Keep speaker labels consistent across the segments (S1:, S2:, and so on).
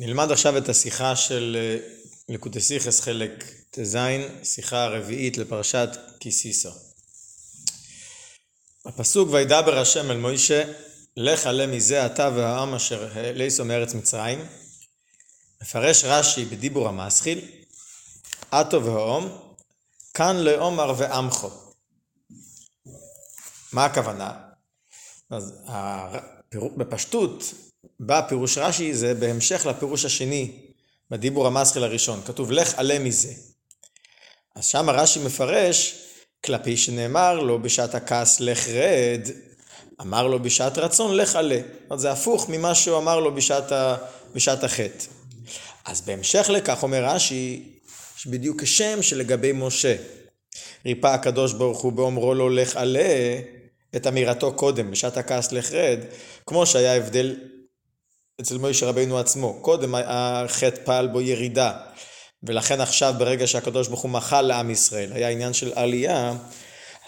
S1: נלמד עכשיו את השיחה של אה, לקוטי סיכס חלק ט"ז, שיחה רביעית לפרשת קיסיסו. הפסוק וידבר השם אל מוישה לך עלה מזה אתה והעם אשר העליסו מארץ מצרים. מפרש רש"י בדיבור המסחיל עטו והאום כאן לעומר ועמכו. מה הכוונה? אז בפשטות בא פירוש רש"י זה בהמשך לפירוש השני בדיבור המסחיל הראשון, כתוב לך עלה מזה. אז שם רש"י מפרש כלפי שנאמר לו בשעת הכעס לך רד, אמר לו בשעת רצון לך עלה. זאת זה הפוך ממה שהוא אמר לו בשעת, ה... בשעת החטא. אז בהמשך לכך אומר רש"י, שבדיוק כשם שלגבי משה ריפא הקדוש ברוך הוא באומרו לו לך עלה את אמירתו קודם בשעת הכעס לך רד, כמו שהיה הבדל אצל מוישה רבינו עצמו. קודם החטא פעל בו ירידה, ולכן עכשיו ברגע שהקדוש ברוך הוא מחל לעם ישראל, היה עניין של עלייה,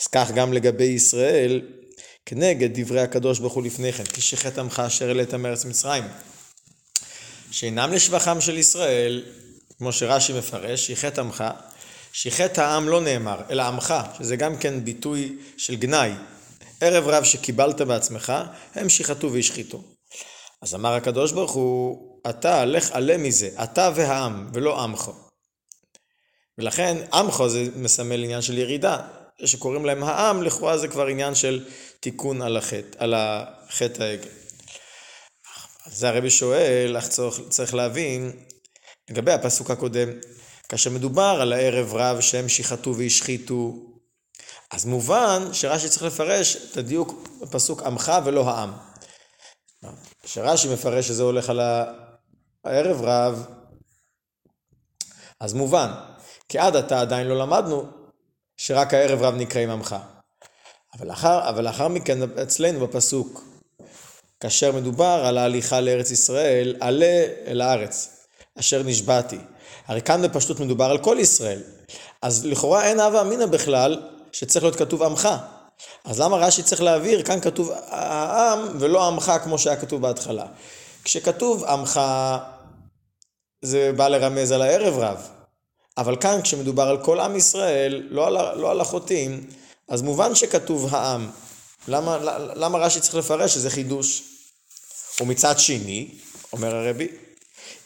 S1: אז כך גם לגבי ישראל, כנגד דברי הקדוש ברוך הוא לפני כן, כי שחטא עמך אשר העלית מארץ מצרים. שאינם לשבחם של ישראל, כמו שרש"י מפרש, שיחת עמך, שיחת העם לא נאמר, אלא עמך, שזה גם כן ביטוי של גנאי. ערב רב שקיבלת בעצמך, הם שיחתו והשחיתו. אז אמר הקדוש ברוך הוא, אתה, לך עלה מזה, אתה והעם, ולא עמך. ולכן עמך זה מסמל עניין של ירידה. שקוראים להם העם, לכאורה זה כבר עניין של תיקון על החטא, על החטא העגל. זה הרבי שואל, אך צריך, צריך להבין, לגבי הפסוק הקודם, כאשר מדובר על הערב רב שהם שיחתו והשחיתו, אז מובן שרש"י צריך לפרש את הדיוק בפסוק עמך ולא העם. כשרש"י מפרש שזה הולך על הערב רב, אז מובן, כי עד עתה עדיין לא למדנו שרק הערב רב נקראים עמך. אבל לאחר, אבל לאחר מכן אצלנו בפסוק, כאשר מדובר על ההליכה לארץ ישראל, עלה אל הארץ, אשר נשבעתי. הרי כאן בפשטות מדובר על כל ישראל. אז לכאורה אין הווה אמינא בכלל שצריך להיות כתוב עמך. אז למה רש"י צריך להעביר? כאן כתוב העם ולא עמך כמו שהיה כתוב בהתחלה. כשכתוב עמך זה בא לרמז על הערב רב. אבל כאן כשמדובר על כל עם ישראל, לא על, לא על החוטאים, אז מובן שכתוב העם. למה, למה רש"י צריך לפרש שזה חידוש? ומצד שני, אומר הרבי,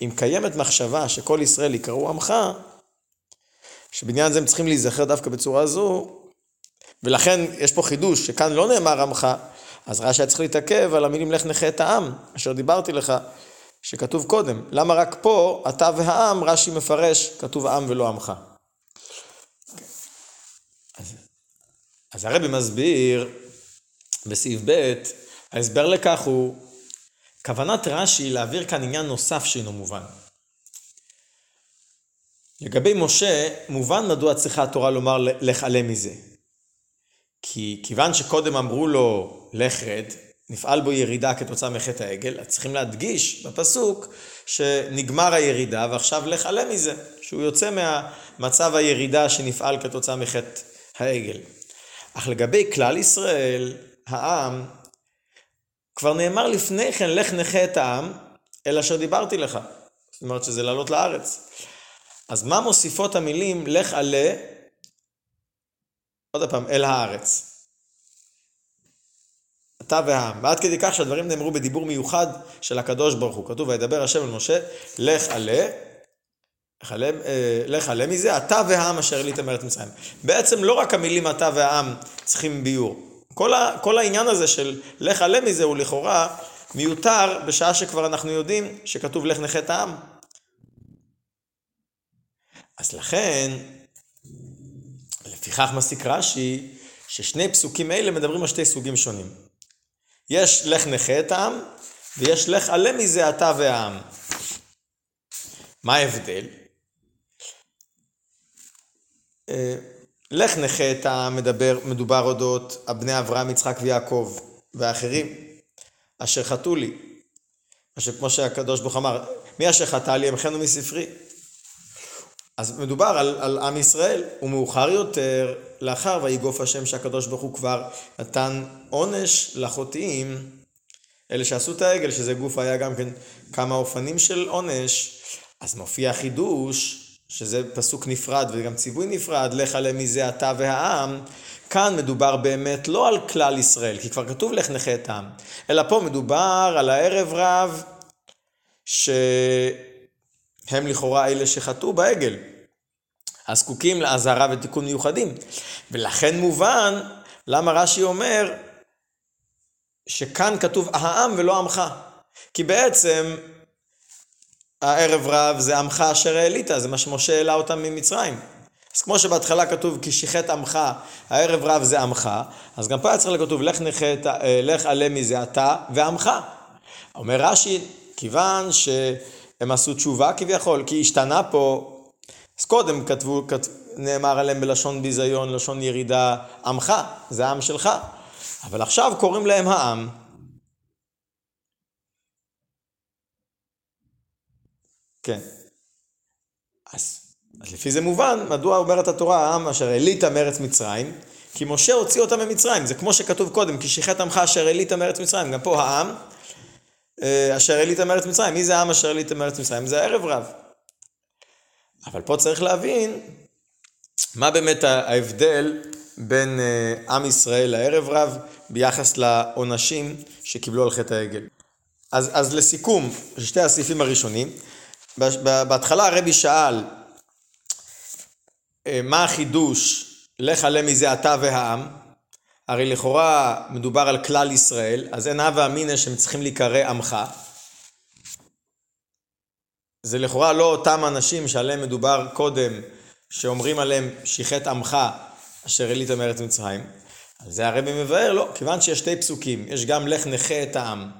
S1: אם קיימת מחשבה שכל ישראל יקראו עמך, שבעניין הזה הם צריכים להיזכר דווקא בצורה זו, ולכן יש פה חידוש, שכאן לא נאמר עמך, אז רש"י היה צריך להתעכב על המילים לך נכה את העם, אשר דיברתי לך, שכתוב קודם. למה רק פה, אתה והעם, רש"י מפרש, כתוב העם ולא עמך. אז, אז הרבי מסביר בסעיף ב', ההסבר לכך הוא כוונת רש"י להעביר כאן עניין נוסף שאינו מובן. לגבי משה, מובן מדוע צריכה התורה לומר לך עלה מזה. כי כיוון שקודם אמרו לו לך רד, נפעל בו ירידה כתוצאה מחטא העגל, אז צריכים להדגיש בפסוק שנגמר הירידה ועכשיו לך עלה מזה, שהוא יוצא מהמצב הירידה שנפעל כתוצאה מחטא העגל. אך לגבי כלל ישראל, העם, כבר נאמר לפני כן לך נכה את העם, אלא אשר דיברתי לך. זאת אומרת שזה לעלות לארץ. אז מה מוסיפות המילים לך עלה עוד פעם, אל הארץ. אתה והעם. ועד כדי כך שהדברים נאמרו בדיבור מיוחד של הקדוש ברוך הוא. כתוב, וידבר השם אל משה, לך עלה, לך עלה מזה, אתה והעם אשר עליתם מארץ מצרים. בעצם לא רק המילים אתה והעם צריכים ביור. כל, ה, כל העניין הזה של לך עלה מזה הוא לכאורה מיותר בשעה שכבר אנחנו יודעים שכתוב לך נכה את העם. אז לכן, לפיכך מסיק רש"י, ששני פסוקים אלה מדברים על שתי סוגים שונים. יש לך נכה את העם, ויש לך עלה מזה אתה והעם. מה ההבדל? אה, לך נכה את העם מדבר, מדובר אודות הבני אברהם, יצחק ויעקב ואחרים, אשר חטאו לי. אשר כמו שהקדוש ברוך אמר, מי אשר חטא לי ימחנו מספרי. אז מדובר על, על עם ישראל, ומאוחר יותר, לאחר ויגוף השם שהקדוש ברוך הוא כבר נתן עונש לחוטאים, אלה שעשו את העגל, שזה גוף היה גם כן כמה אופנים של עונש, אז מופיע חידוש, שזה פסוק נפרד וגם ציווי נפרד, לך עלה מזה אתה והעם, כאן מדובר באמת לא על כלל ישראל, כי כבר כתוב לך נכה את העם, אלא פה מדובר על הערב רב, שהם לכאורה אלה שחטאו בעגל, הזקוקים לאזהרה ותיקון מיוחדים. ולכן מובן למה רש"י אומר שכאן כתוב העם ולא עמך. כי בעצם הערב רב זה עמך אשר העלית, זה מה שמשה העלה אותם ממצרים. אז כמו שבהתחלה כתוב כי שיחת עמך, הערב רב זה עמך, אז גם פה היה צריך לכתוב לך, נחת, אה, לך עלה מזה אתה ועמך. אומר רש"י, כיוון שהם עשו תשובה כביכול, כי השתנה פה, אז קודם כתבו, כתב, נאמר עליהם בלשון ביזיון, לשון ירידה, עמך, זה העם שלך. אבל עכשיו קוראים להם העם. כן. אז, אז לפי זה מובן, מדוע אומרת התורה, העם אשר העלית מארץ מצרים, כי משה הוציא אותם ממצרים. זה כמו שכתוב קודם, כי שיחת עמך אשר העלית מארץ מצרים. גם פה העם אשר העלית מארץ מצרים. מי זה העם אשר העלית מארץ מצרים? זה הערב רב. אבל פה צריך להבין מה באמת ההבדל בין אה, עם ישראל לערב רב ביחס לעונשים שקיבלו על חטא העגל. אז, אז לסיכום, שתי הסעיפים הראשונים, בהתחלה הרבי שאל אה, מה החידוש לך עלה מזה אתה והעם, הרי לכאורה מדובר על כלל ישראל, אז אין הווה אמינא שהם צריכים להיקרא עמך. זה לכאורה לא אותם אנשים שעליהם מדובר קודם, שאומרים עליהם שיחת עמך אשר העלית מארץ מצרים. על זה הרבי מבאר, לא, כיוון שיש שתי פסוקים, יש גם לך נכה את העם,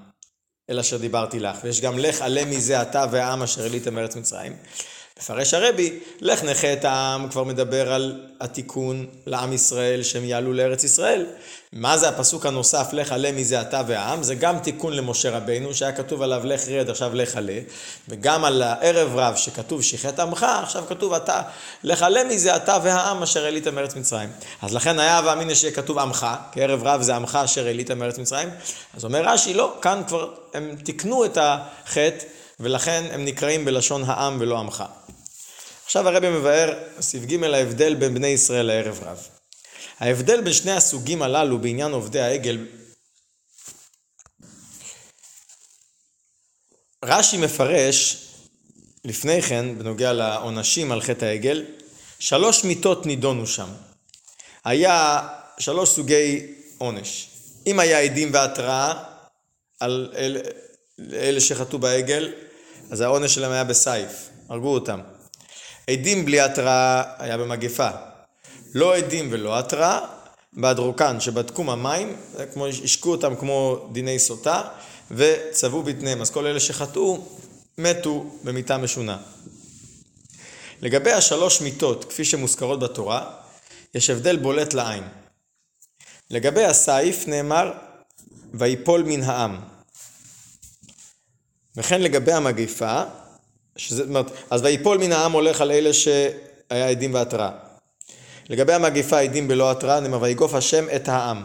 S1: אל אשר דיברתי לך, ויש גם לך עלה מזה אתה והעם אשר העלית מארץ מצרים. מפרש הרבי, לך נכה את העם, כבר מדבר על התיקון לעם ישראל, שהם יעלו לארץ ישראל. מה זה הפסוק הנוסף, לך עלה מזה אתה והעם? זה גם תיקון למשה רבינו, שהיה כתוב עליו לך רד, עכשיו לך עלה. וגם על הערב רב שכתוב שיחת עמך, עכשיו כתוב אתה, לך עלה מזה אתה והעם אשר העלית מארץ מצרים. אז לכן היה ואמינא שיהיה כתוב עמך, כי ערב רב זה עמך אשר העלית מארץ מצרים. אז אומר רש"י, לא, כאן כבר הם תיקנו את החטא. ולכן הם נקראים בלשון העם ולא עמך. עכשיו הרבי מבאר, סעיף ג' ההבדל בין בני ישראל לערב רב. ההבדל בין שני הסוגים הללו בעניין עובדי העגל, רש"י מפרש לפני כן, בנוגע לעונשים על חטא העגל, שלוש מיתות נידונו שם. היה שלוש סוגי עונש. אם היה עדים והתראה על אל, אלה שחטאו בעגל, אז העונש שלהם היה בסייף, הרגו אותם. עדים בלי התראה היה במגפה. לא עדים ולא התראה, בהדרוקן שבדקו המים, כמו, השקו אותם כמו דיני סוטה, וצבעו בטניהם. אז כל אלה שחטאו, מתו במיתה משונה. לגבי השלוש מיתות, כפי שמוזכרות בתורה, יש הבדל בולט לעין. לגבי הסייף נאמר, ויפול מן העם. וכן לגבי המגיפה, שזה, אומרת, אז ויפול מן העם הולך על אלה שהיה עדים והתראה. לגבי המגיפה עדים בלא התראה, נאמר ויגוף השם את העם.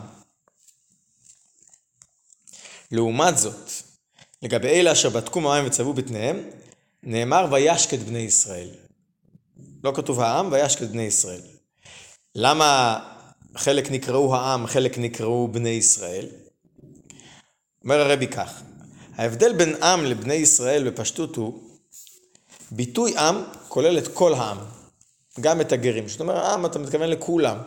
S1: לעומת זאת, לגבי אלה אשר בדקו מים וצבעו בטניהם, נאמר וישקט בני ישראל. לא כתוב העם, וישקט בני ישראל. למה חלק נקראו העם, חלק נקראו בני ישראל? אומר הרבי כך, ההבדל בין עם לבני ישראל בפשטות הוא, ביטוי עם כולל את כל העם, גם את הגרים. כשאתה אומר עם, אתה מתכוון לכולם.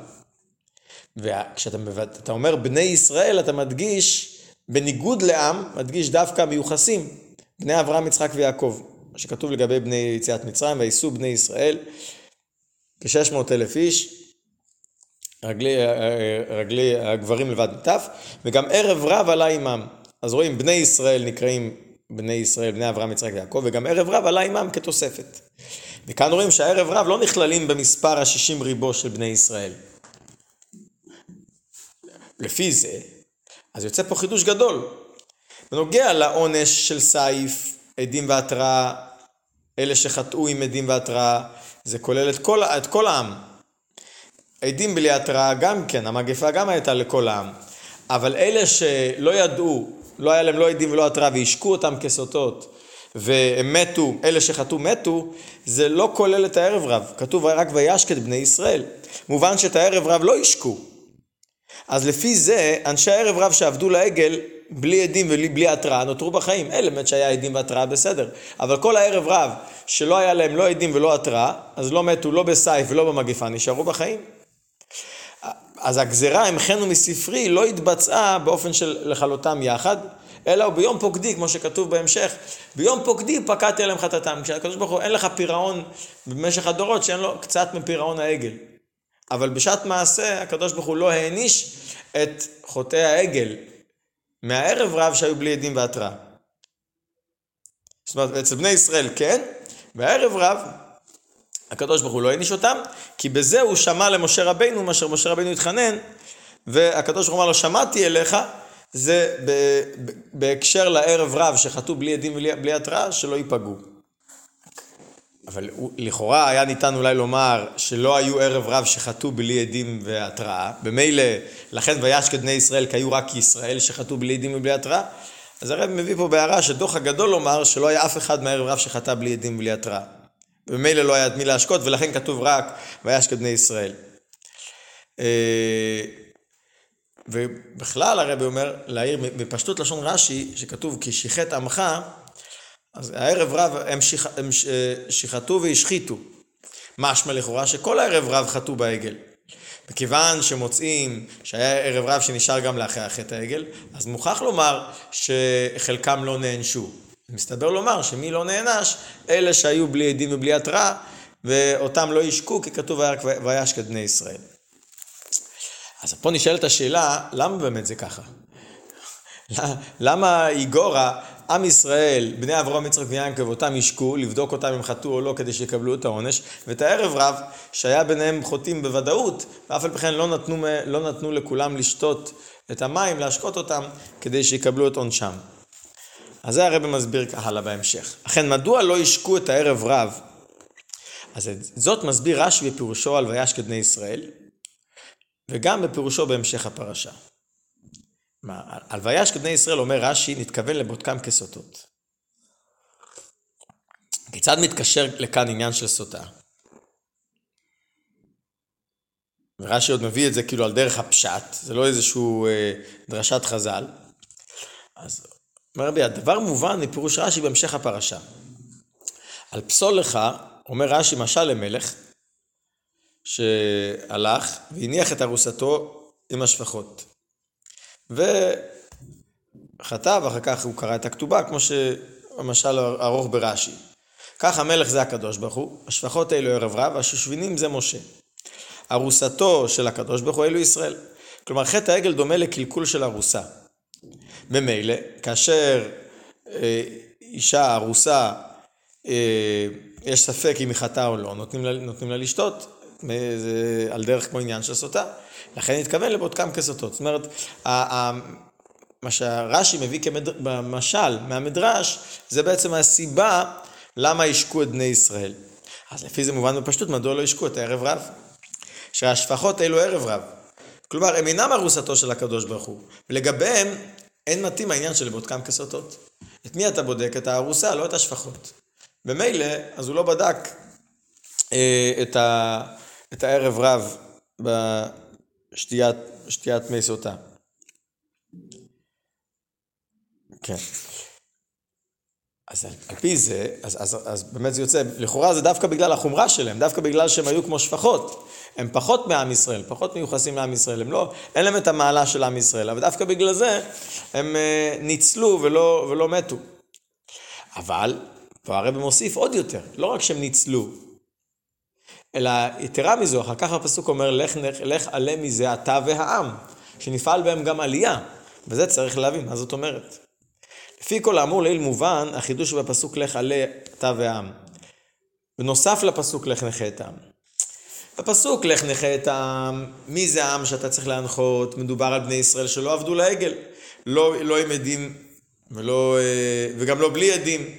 S1: וכשאתה אומר בני ישראל, אתה מדגיש, בניגוד לעם, מדגיש דווקא מיוחסים, בני אברהם, יצחק ויעקב. מה שכתוב לגבי בני יציאת מצרים, וייסעו בני ישראל, כ-600 אלף איש, רגלי, רגלי הגברים לבד מטף, וגם ערב רב עלה עמם. אז רואים, בני ישראל נקראים בני ישראל, בני אברהם, יצחק ויעקב, וגם ערב רב עלה עמם כתוספת. וכאן רואים שהערב רב לא נכללים במספר השישים ריבו של בני ישראל. לפי זה, אז יוצא פה חידוש גדול. בנוגע לעונש של סייף, עדים והתראה, אלה שחטאו עם עדים והתראה, זה כולל את כל, את כל העם. עדים בלי התראה גם כן, המגפה גם הייתה לכל העם. אבל אלה שלא ידעו לא היה להם לא עדים ולא התראה והשקו אותם כסוטות והם מתו, אלה שחטאו מתו, זה לא כולל את הערב רב. כתוב רק וישק את בני ישראל. מובן שאת הערב רב לא השקו. אז לפי זה, אנשי הערב רב שעבדו לעגל, בלי עדים ובלי התראה, נותרו בחיים. אלה באמת שהיה עדים והתראה בסדר. אבל כל הערב רב, שלא היה להם לא עדים ולא התראה, אז לא מתו לא בסייף ולא במגפה, נשארו בחיים. אז הגזרה, המחנו מספרי, לא התבצעה באופן של לכלותם יחד, אלא הוא ביום פוקדי, כמו שכתוב בהמשך, ביום פוקדי פקדתי עליהם חטאתם. כשהקדוש ברוך הוא אין לך פירעון במשך הדורות שאין לו קצת מפירעון העגל. אבל בשעת מעשה הקדוש ברוך הוא לא העניש את חוטאי העגל מהערב רב שהיו בלי עדים והתראה. זאת אומרת, אצל בני ישראל כן, והערב רב הקדוש ברוך הוא לא העניש אותם, כי בזה הוא שמע למשה רבינו, מאשר משה רבינו התחנן, והקדוש ברוך הוא אמר לו, שמעתי אליך, זה בהקשר לערב רב שחטאו בלי עדים ובלי התראה, שלא ייפגעו. אבל לכאורה היה ניתן אולי לומר שלא היו ערב רב שחטאו בלי עדים והתראה, במילא לכן וישק בני ישראל כי היו רק ישראל שחטאו בלי עדים ובלי התראה, אז הרב מביא פה בהערה שדוח הגדול לומר שלא היה אף אחד מהערב רב שחטא בלי עדים ובלי התראה. וממילא לא היה את מי להשקות ולכן כתוב רק וישק בני ישראל. אה, ובכלל הרבי אומר, להעיר בפשטות לשון רש"י, שכתוב כי שיחת עמך, אז הערב רב הם, שיח, הם שיחתו והשחיתו. משמע לכאורה שכל הערב רב חטאו בעגל. מכיוון שמוצאים שהיה ערב רב שנשאר גם לאחרי החטא העגל, אז מוכרח לומר שחלקם לא נענשו. מסתבר לומר שמי לא נענש? אלה שהיו בלי עדים ובלי התראה, ואותם לא ישקו, כי כתוב וישקת בני ישראל. אז פה נשאלת השאלה, למה באמת זה ככה? למה איגורה, עם ישראל, בני אברהם, יצחק ויענקב, אותם ישקו, לבדוק אותם אם חטאו או לא כדי שיקבלו את העונש, ואת הערב רב, שהיה ביניהם חוטאים בוודאות, ואף על פי כן לא לא נתנו לכולם לשתות את המים, להשקות אותם, כדי שיקבלו את עונשם. אז זה הרב מסביר הלאה בהמשך. אכן, מדוע לא ישקו את הערב רב? אז זאת מסביר רש"י בפירושו על וישק בני ישראל, וגם בפירושו בהמשך הפרשה. מה, על וישק בני ישראל אומר רש"י, נתכוון לבודקם כסוטות. כיצד מתקשר לכאן עניין של סוטה? ורש"י עוד מביא את זה כאילו על דרך הפשט, זה לא איזשהו אה, דרשת חז"ל. אז אומר רבי, הדבר מובן מפירוש רש"י בהמשך הפרשה. על פסול לך, אומר רש"י, משל למלך, שהלך והניח את ארוסתו עם השפחות. וחטא, ואחר כך הוא קרא את הכתובה, כמו שהמשל ארוך ברש"י. כך המלך זה הקדוש ברוך הוא, השפחות אלו ערב רב, והשושבינים זה משה. ארוסתו של הקדוש ברוך הוא אלו ישראל. כלומר, חטא העגל דומה לקלקול של ארוסה. ממילא, כאשר אה, אישה ארוסה, אה, יש ספק אם היא חטאה או לא, נותנים לה, נותנים לה לשתות, זה על דרך כמו עניין של סוטה. לכן התכוון לבודקם כסוטות. זאת אומרת, מה שהרש"י מביא כמשל מהמדרש, זה בעצם הסיבה למה השקו את בני ישראל. אז לפי זה מובן בפשטות, מדוע לא השקו את הערב רב? שהשפחות אלו ערב רב. כלומר, הם אינם ארוסתו של הקדוש ברוך הוא, ולגביהם אין מתאים העניין של בודקם כסוטות. את מי אתה בודק? את הארוסה, לא את השפחות. במילא, אז הוא לא בדק אה, את, ה, את הערב רב בשתיית מי סוטה. כן. אז על פי זה, אז, אז, אז באמת זה יוצא, לכאורה זה דווקא בגלל החומרה שלהם, דווקא בגלל שהם היו כמו שפחות. הם פחות מעם ישראל, פחות מיוחסים לעם ישראל, הם לא, אין להם את המעלה של עם ישראל, אבל דווקא בגלל זה הם אה, ניצלו ולא, ולא מתו. אבל, פה הרב מוסיף עוד יותר, לא רק שהם ניצלו, אלא יתרה מזו, אחר כך הפסוק אומר, לך, לך עלה מזה אתה והעם, שנפעל בהם גם עלייה, וזה צריך להבין, מה זאת אומרת. לפי כל האמור לעיל מובן, החידוש בפסוק לך עלה אתה והעם. בנוסף לפסוק לך נכה את העם. בפסוק לך נכה את העם, מי זה העם שאתה צריך להנחות? מדובר על בני ישראל שלא עבדו לעגל, לא, לא עם עדים ולא, אה, וגם לא בלי עדים,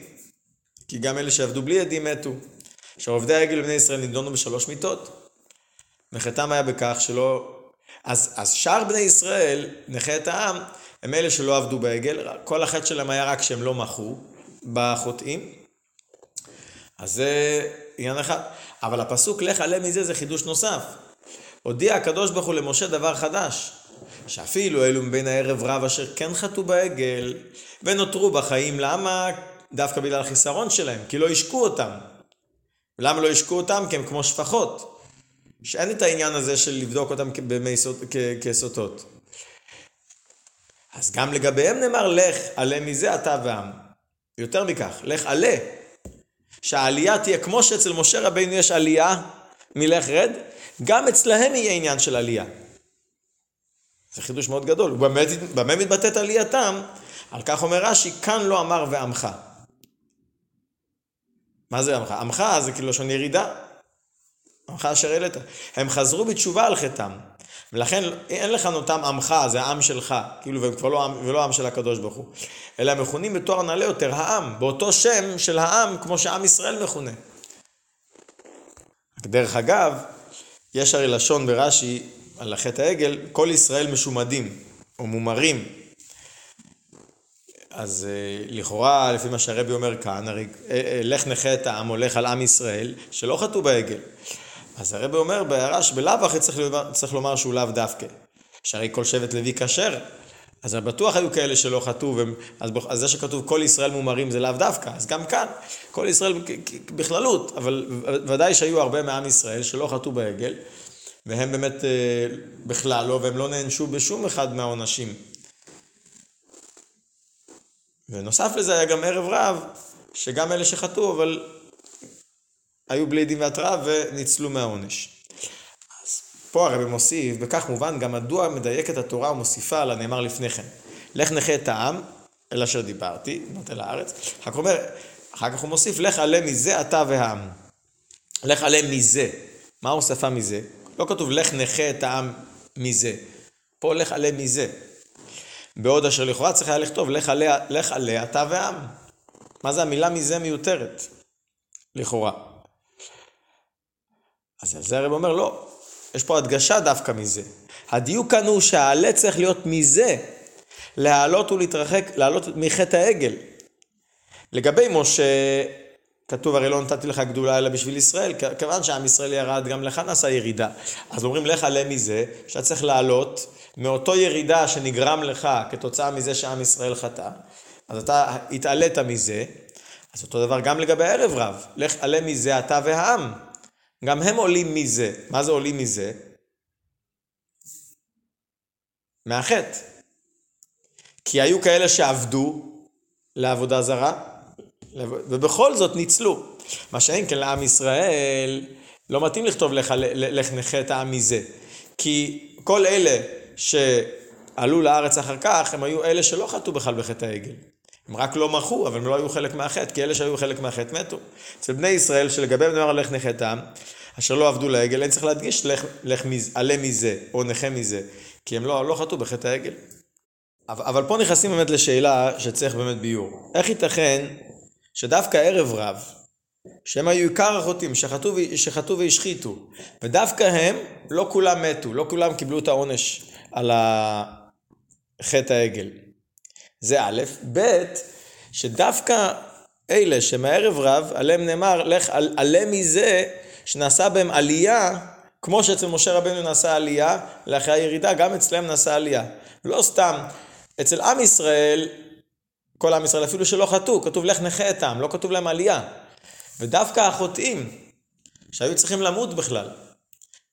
S1: כי גם אלה שעבדו בלי עדים מתו. עכשיו עובדי העגל בבני ישראל נידונו בשלוש מיתות. נחתם היה בכך שלא... אז, אז שאר בני ישראל, נכה את העם, הם אלה שלא עבדו בעגל, כל החטא שלהם היה רק שהם לא מחו בחוטאים. אז זה עניין אחד. אבל הפסוק לך עלה מזה זה חידוש נוסף. הודיע הקדוש ברוך הוא למשה דבר חדש, שאפילו אלו מבין הערב רב אשר כן חטאו בעגל ונותרו בחיים, למה? דווקא בגלל החיסרון שלהם, כי לא השקו אותם. למה לא השקו אותם? כי הם כמו שפחות. שאין את העניין הזה של לבדוק אותם כסוטות. אז גם לגביהם נאמר, לך עלה מזה אתה ועם. יותר מכך, לך עלה. שהעלייה תהיה כמו שאצל משה רבינו יש עלייה מלך רד, גם אצלהם יהיה עניין של עלייה. זה חידוש מאוד גדול. במה מתבטאת עלייתם? על כך אומר רש"י, כאן לא אמר ועמך. מה זה עמך? עמך זה כאילו לשון ירידה. עמך אשר העלית. הם חזרו בתשובה על חטאם. ולכן אין לך אותם עמך, זה העם שלך, כאילו, והם כבר לא עם, ולא עם של הקדוש ברוך הוא. אלא מכונים בתואר נעלה יותר, העם, באותו שם של העם, כמו שעם ישראל מכונה. דרך אגב, יש הרי לשון ברש"י על החטא העגל, כל ישראל משומדים, או מומרים. אז אה, לכאורה, לפי מה שהרבי אומר כאן, הרי אה, אה, לך נכה את העם, הולך על עם ישראל, שלא חטאו בעגל. אז הרבי אומר בהערה שבלאו הכי צריך, צריך לומר שהוא לאו דווקא. שהרי כל שבט לוי כשר. אז בטוח היו כאלה שלא חטאו, אז, אז זה שכתוב כל ישראל מומרים זה לאו דווקא, אז גם כאן, כל ישראל בכללות, אבל ודאי שהיו הרבה מעם ישראל שלא חטאו בעגל, והם באמת אה, בכלל לא, והם לא נענשו בשום אחד מהעונשים. ונוסף לזה היה גם ערב רב, שגם אלה שחטאו, אבל היו בלי דין והתראה וניצלו מהעונש. אז פה הרבי מוסיף, בכך מובן גם מדוע מדייקת התורה ומוסיפה על הנאמר לפני כן. לך נכה את העם, אל אשר דיברתי, נוטה לארץ. אחר כך, אומר, אחר כך הוא מוסיף, לך עלה מזה אתה והעם. לך עלה מזה. מה ההוספה מזה? לא כתוב לך נכה את העם מזה. פה לך עלה מזה. בעוד אשר לכאורה צריך היה לכתוב לך עלה, לך עלה אתה והעם. מה זה המילה מזה מיותרת? לכאורה. אז על זה הרב אומר, לא, יש פה הדגשה דווקא מזה. הדיוק כאן הוא שהעלה צריך להיות מזה, להעלות ולהתרחק, להעלות מחטא העגל. לגבי משה, כתוב הרי לא נתתי לך גדולה אלא בשביל ישראל, כיוון שעם ישראל ירד, גם לך נעשה ירידה. אז אומרים לך עלה מזה, שאתה צריך לעלות מאותו ירידה שנגרם לך כתוצאה מזה שעם ישראל חטא, אז אתה התעלית מזה, אז אותו דבר גם לגבי ערב רב, לך עלה מזה אתה והעם. גם הם עולים מזה. מה זה עולים מזה? מהחטא. כי היו כאלה שעבדו לעבודה זרה, ובכל זאת ניצלו. מה שאין כן לעם ישראל, לא מתאים לכתוב לך, לך נכה את העם מזה. כי כל אלה שעלו לארץ אחר כך, הם היו אלה שלא חטאו בכלל בחטא העגל. הם רק לא מחו, אבל הם לא היו חלק מהחטא, כי אלה שהיו חלק מהחטא מתו. אצל בני ישראל, שלגביהם נאמר לך נחתם, אשר לא עבדו לעגל, אין צריך להדגיש לך, לך מז, עלה מזה, או נכה מזה, כי הם לא, לא חטאו בחטא העגל. אבל, אבל פה נכנסים באמת לשאלה שצריך באמת ביור. איך ייתכן שדווקא ערב רב, שהם היו עיקר החוטאים, שחטאו, שחטאו והשחיתו, ודווקא הם, לא כולם מתו, לא כולם קיבלו את העונש על חטא העגל. זה א', ב', שדווקא אלה שמערב רב, עליהם נאמר, לך עלה מזה שנעשה בהם עלייה, כמו שאצל משה רבנו נעשה עלייה, לאחרי הירידה, גם אצלם נעשה עלייה. לא סתם, אצל עם ישראל, כל עם ישראל, אפילו שלא חטאו, כתוב לך נכה את העם, לא כתוב להם עלייה. ודווקא החוטאים, שהיו צריכים למות בכלל,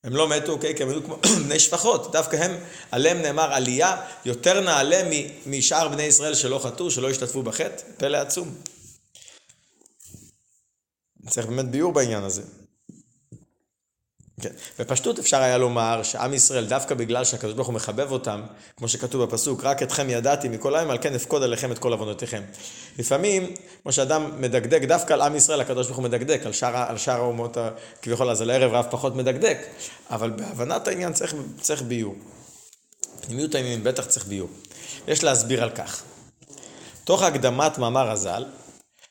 S1: הם לא מתו, אוקיי, כי הם היו כמו בני שפחות, דווקא הם, עליהם נאמר עלייה יותר נעלה משאר בני ישראל שלא חטאו, שלא השתתפו בחטא, פלא עצום. צריך באמת ביור בעניין הזה. כן. בפשטות אפשר היה לומר שעם ישראל, דווקא בגלל שהקדוש ברוך הוא מחבב אותם, כמו שכתוב בפסוק, רק אתכם ידעתי מכל העם, על כן אפקוד עליכם את כל עוונותיכם. לפעמים, כמו שאדם מדקדק, דווקא על עם ישראל הקדוש ברוך הוא מדקדק, על שאר, על שאר האומות כביכול, אז על הערב רב פחות מדקדק, אבל בהבנת העניין צריך, צריך ביור. פנימיות העניינים בטח צריך ביור. יש להסביר על כך. תוך הקדמת מאמר הז"ל,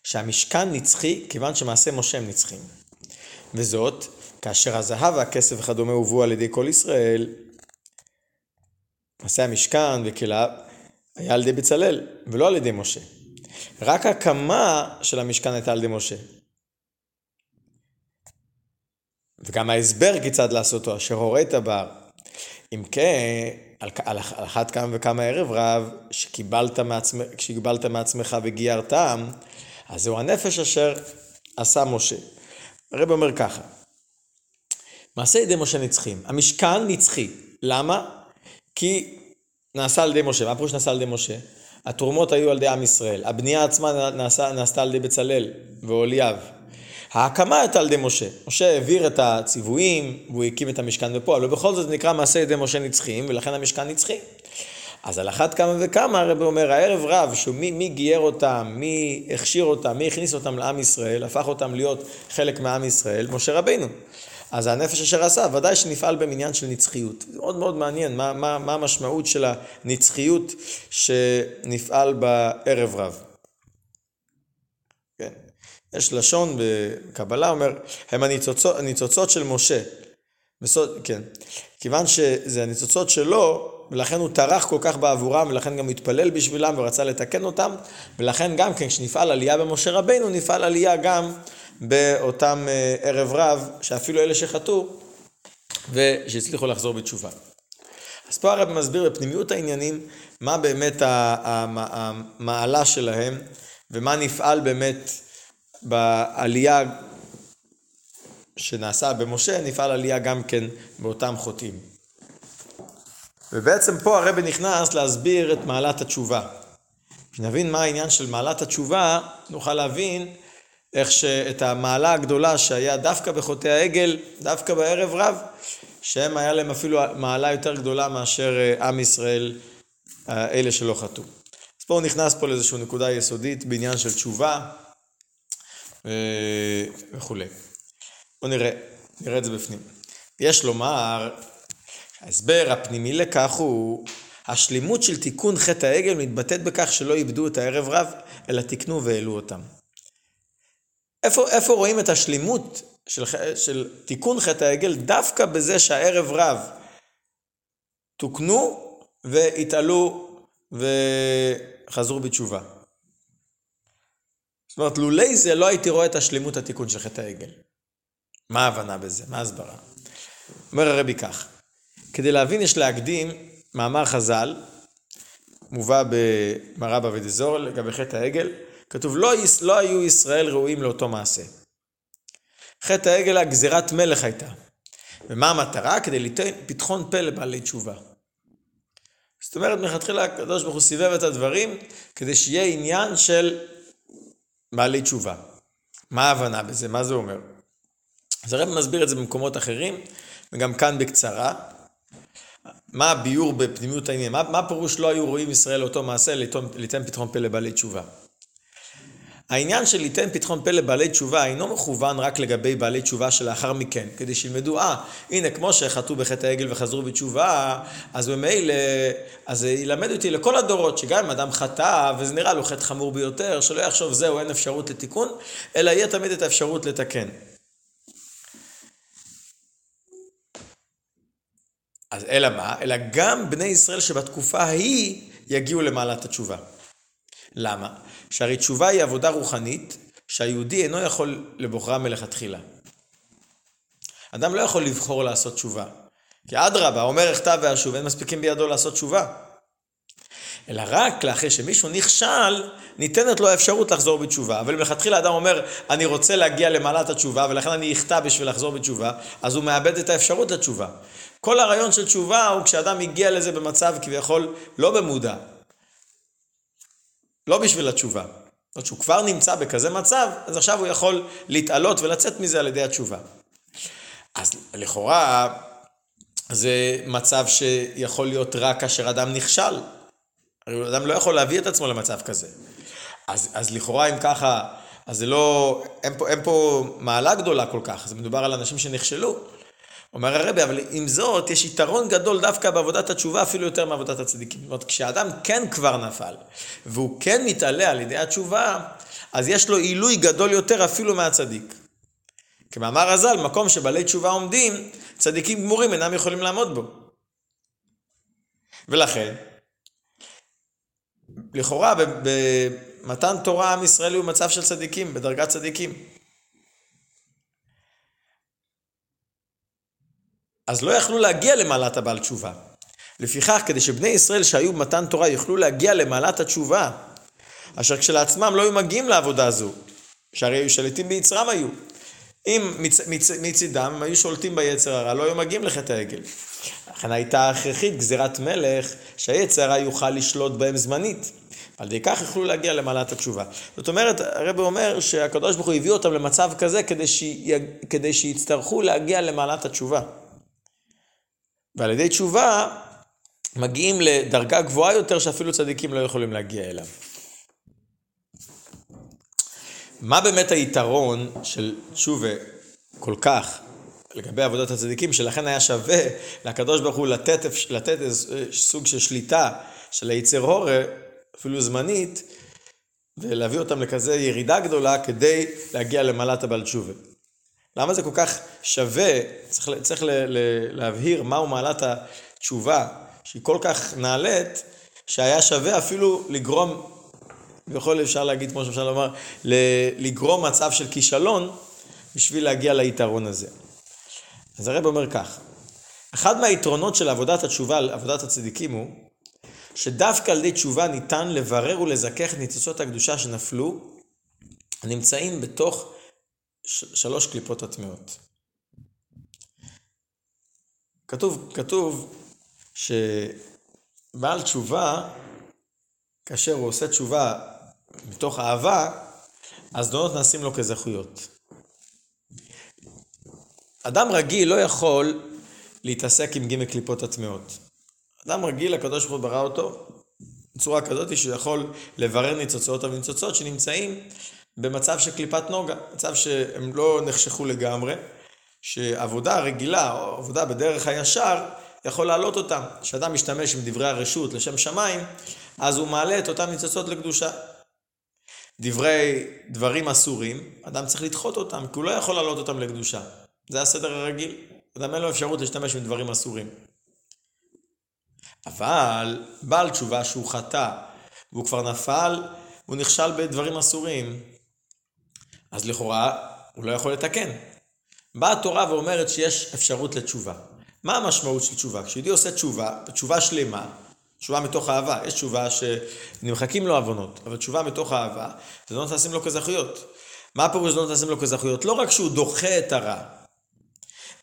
S1: שהמשכן נצחי כיוון שמעשה משה הם נצחים. וזאת, כאשר הזהב והכסף וכדומה הובאו על ידי כל ישראל, מעשה המשכן וכליו, היה על ידי בצלאל, ולא על ידי משה. רק הקמה של המשכן הייתה על ידי משה. וגם ההסבר כיצד לעשותו, אשר הורית בר. אם כן, על, על, על אחת כמה וכמה ערב רב, שקיבלת מעצמך, שקיבלת מעצמך וגיירתם, אז זהו הנפש אשר עשה משה. הרב אומר ככה, מעשה ידי משה נצחים. המשכן נצחי. למה? כי נעשה על ידי משה. מה פירוש נעשה על ידי משה? התרומות היו על ידי עם ישראל. הבנייה עצמה נעשה, נעשתה על ידי בצלאל ואוליאב. ההקמה הייתה על ידי משה. משה העביר את הציוויים, והוא הקים את המשכן בפועל, ובכל זאת נקרא מעשה ידי משה נצחיים, ולכן המשכן נצחי. אז על אחת כמה וכמה הרב אומר, הערב רב, שמי מי גייר אותם, מי הכשיר אותם, מי הכניס אותם לעם ישראל, הפך אותם להיות חלק מעם ישראל, משה רבינו. אז הנפש אשר עשה, ודאי שנפעל במניין של נצחיות. זה מאוד מאוד מעניין, מה, מה, מה המשמעות של הנצחיות שנפעל בערב רב. כן. יש לשון בקבלה, אומר, הם הניצוצות, הניצוצות של משה. בסוד, כן. כיוון שזה הניצוצות שלו, ולכן הוא טרח כל כך בעבורם, ולכן גם התפלל בשבילם ורצה לתקן אותם, ולכן גם כן כשנפעל עלייה במשה רבינו, נפעל עלייה גם באותם אה, ערב רב, שאפילו אלה שחטאו, ושהצליחו לחזור בתשובה. אז פה הרב מסביר בפנימיות העניינים, מה באמת המעלה שלהם, ומה נפעל באמת בעלייה שנעשה במשה, נפעל עלייה גם כן באותם חוטאים. ובעצם פה הרבי נכנס להסביר את מעלת התשובה. כשנבין מה העניין של מעלת התשובה, נוכל להבין איך שאת המעלה הגדולה שהיה דווקא בחוטאי העגל, דווקא בערב רב, שהם היה להם אפילו מעלה יותר גדולה מאשר אה, עם ישראל, אה, אלה שלא חטאו. אז פה הוא נכנס פה לאיזושהי נקודה יסודית בעניין של תשובה אה, וכולי. בואו נראה, נראה את זה בפנים. יש לומר, ההסבר הפנימי לכך הוא השלימות של תיקון חטא העגל מתבטאת בכך שלא איבדו את הערב רב, אלא תיקנו והעלו אותם. איפה, איפה רואים את השלימות של, של תיקון חטא העגל? דווקא בזה שהערב רב תוקנו והתעלו וחזרו בתשובה. זאת אומרת, לולי זה לא הייתי רואה את השלימות התיקון של חטא העגל. מה ההבנה בזה? מה ההסברה? אומר הרבי כך, כדי להבין יש להקדים מאמר חז"ל, מובא במרבה ודזור לגבי חטא העגל, כתוב לא, לא היו ישראל ראויים לאותו מעשה. חטא העגל הגזירת מלך הייתה. ומה המטרה? כדי ליתן פתחון פה לבעלי תשובה. זאת אומרת, מלכתחילה הקדוש ברוך הוא סיבב את הדברים כדי שיהיה עניין של בעלי תשובה. מה ההבנה בזה? מה זה אומר? אז הרב מסביר את זה במקומות אחרים, וגם כאן בקצרה. מה הביור בפנימיות העניין? מה, מה פירוש לא היו רואים ישראל לאותו מעשה ליתן פתחון פה לבעלי תשובה? העניין של ליתן פתחון פה לבעלי תשובה אינו מכוון רק לגבי בעלי תשובה שלאחר מכן, כדי שילמדו, אה, הנה, כמו שחטאו בחטא העגל וחזרו בתשובה, אז במילא, אז ילמד אותי לכל הדורות, שגם אם אדם חטא, וזה נראה לו חטא חמור ביותר, שלא יחשוב זהו, אין אפשרות לתיקון, אלא יהיה תמיד את האפשרות לתקן. אז אלא מה? אלא גם בני ישראל שבתקופה ההיא יגיעו למעלת התשובה. למה? שהרי תשובה היא עבודה רוחנית שהיהודי אינו יכול לבוחרה מלכתחילה. אדם לא יכול לבחור לעשות תשובה. כי אדרבה, אומר אכתב ואשוב, אין מספיקים בידו לעשות תשובה. אלא רק לאחרי שמישהו נכשל, ניתנת לו האפשרות לחזור בתשובה. אבל מלכתחילה אדם אומר, אני רוצה להגיע למעלת התשובה, ולכן אני אחטא בשביל לחזור בתשובה, אז הוא מאבד את האפשרות לתשובה. כל הרעיון של תשובה הוא כשאדם הגיע לזה במצב כביכול לא במודע, לא בשביל התשובה. זאת אומרת שהוא כבר נמצא בכזה מצב, אז עכשיו הוא יכול להתעלות ולצאת מזה על ידי התשובה. אז לכאורה זה מצב שיכול להיות רק כאשר אדם נכשל. הרי אדם לא יכול להביא את עצמו למצב כזה. אז, אז לכאורה אם ככה, אז זה לא, אין פה, אין פה מעלה גדולה כל כך, זה מדובר על אנשים שנכשלו. אומר הרבי, אבל עם זאת, יש יתרון גדול דווקא בעבודת התשובה, אפילו יותר מעבודת הצדיקים. זאת אומרת, כשאדם כן כבר נפל, והוא כן מתעלה על ידי התשובה, אז יש לו עילוי גדול יותר אפילו מהצדיק. כמאמר הז"ל, מקום שבעלי תשובה עומדים, צדיקים גמורים אינם יכולים לעמוד בו. ולכן, לכאורה במתן תורה עם ישראל הוא במצב של צדיקים, בדרגת צדיקים. אז לא יכלו להגיע למעלת הבעל תשובה. לפיכך, כדי שבני ישראל שהיו במתן תורה יוכלו להגיע למעלת התשובה, אשר כשלעצמם לא היו מגיעים לעבודה הזו, שהרי היו שליטים ביצרם היו. אם מצ, מצ, מצידם הם היו שולטים ביצר הרע, לא היו מגיעים לחטא העגל. לכן הייתה הכרחית גזירת מלך שהיצר הרע יוכל לשלוט בהם זמנית. על ידי כך יכלו להגיע למעלת התשובה. זאת אומרת, הרב אומר שהקדוש ברוך הוא הביא אותם למצב כזה כדי, ש... כדי שיצטרכו להגיע למעלת התשובה. ועל ידי תשובה מגיעים לדרגה גבוהה יותר שאפילו צדיקים לא יכולים להגיע אליו. מה באמת היתרון של תשובה כל כך לגבי עבודת הצדיקים, שלכן היה שווה לקדוש ברוך הוא לתת, לתת איזה סוג של שליטה של היצר הורה, אפילו זמנית, ולהביא אותם לכזה ירידה גדולה כדי להגיע למעלת הבעל תשובה. למה זה כל כך שווה, צריך, צריך ל, ל, להבהיר מהו מעלת התשובה, שהיא כל כך נעלית, שהיה שווה אפילו לגרום ויכול אפשר להגיד, כמו שאפשר לומר, לגרום מצב של כישלון בשביל להגיע ליתרון הזה. אז הרב אומר כך, אחד מהיתרונות של עבודת התשובה, עבודת הצדיקים הוא, שדווקא על ידי תשובה ניתן לברר ולזכך את ניצוצות הקדושה שנפלו, הנמצאים בתוך שלוש קליפות הטמעות. כתוב, כתוב שבעל תשובה, כאשר הוא עושה תשובה מתוך אהבה, הזדונות נעשים לו כזכויות. אדם רגיל לא יכול להתעסק עם גימי קליפות הטמעות. אדם רגיל, הקדוש ברוך הוא ברא אותו בצורה כזאת שהוא יכול לברר ניצוצות וניצוצות שנמצאים במצב של קליפת נוגה, מצב שהם לא נחשכו לגמרי, שעבודה רגילה או עבודה בדרך הישר יכול להעלות אותם. כשאדם משתמש עם דברי הרשות לשם שמיים, אז הוא מעלה את אותם ניצוצות לקדושה. דברי דברים אסורים, אדם צריך לדחות אותם, כי הוא לא יכול להעלות אותם לקדושה. זה הסדר הרגיל. אדם אין לו אפשרות להשתמש בדברים אסורים. אבל בעל תשובה שהוא חטא, והוא כבר נפל, הוא נכשל בדברים אסורים, אז לכאורה הוא לא יכול לתקן. באה התורה ואומרת שיש אפשרות לתשובה. מה המשמעות של תשובה? כשיהודי עושה תשובה, תשובה שלמה, תשובה מתוך אהבה, יש תשובה שנמחקים לו עוונות, אבל תשובה מתוך אהבה, זה לא נעשים לו כזכויות. מה הפירוש לא נעשים לו כזכויות? לא רק שהוא דוחה את הרע,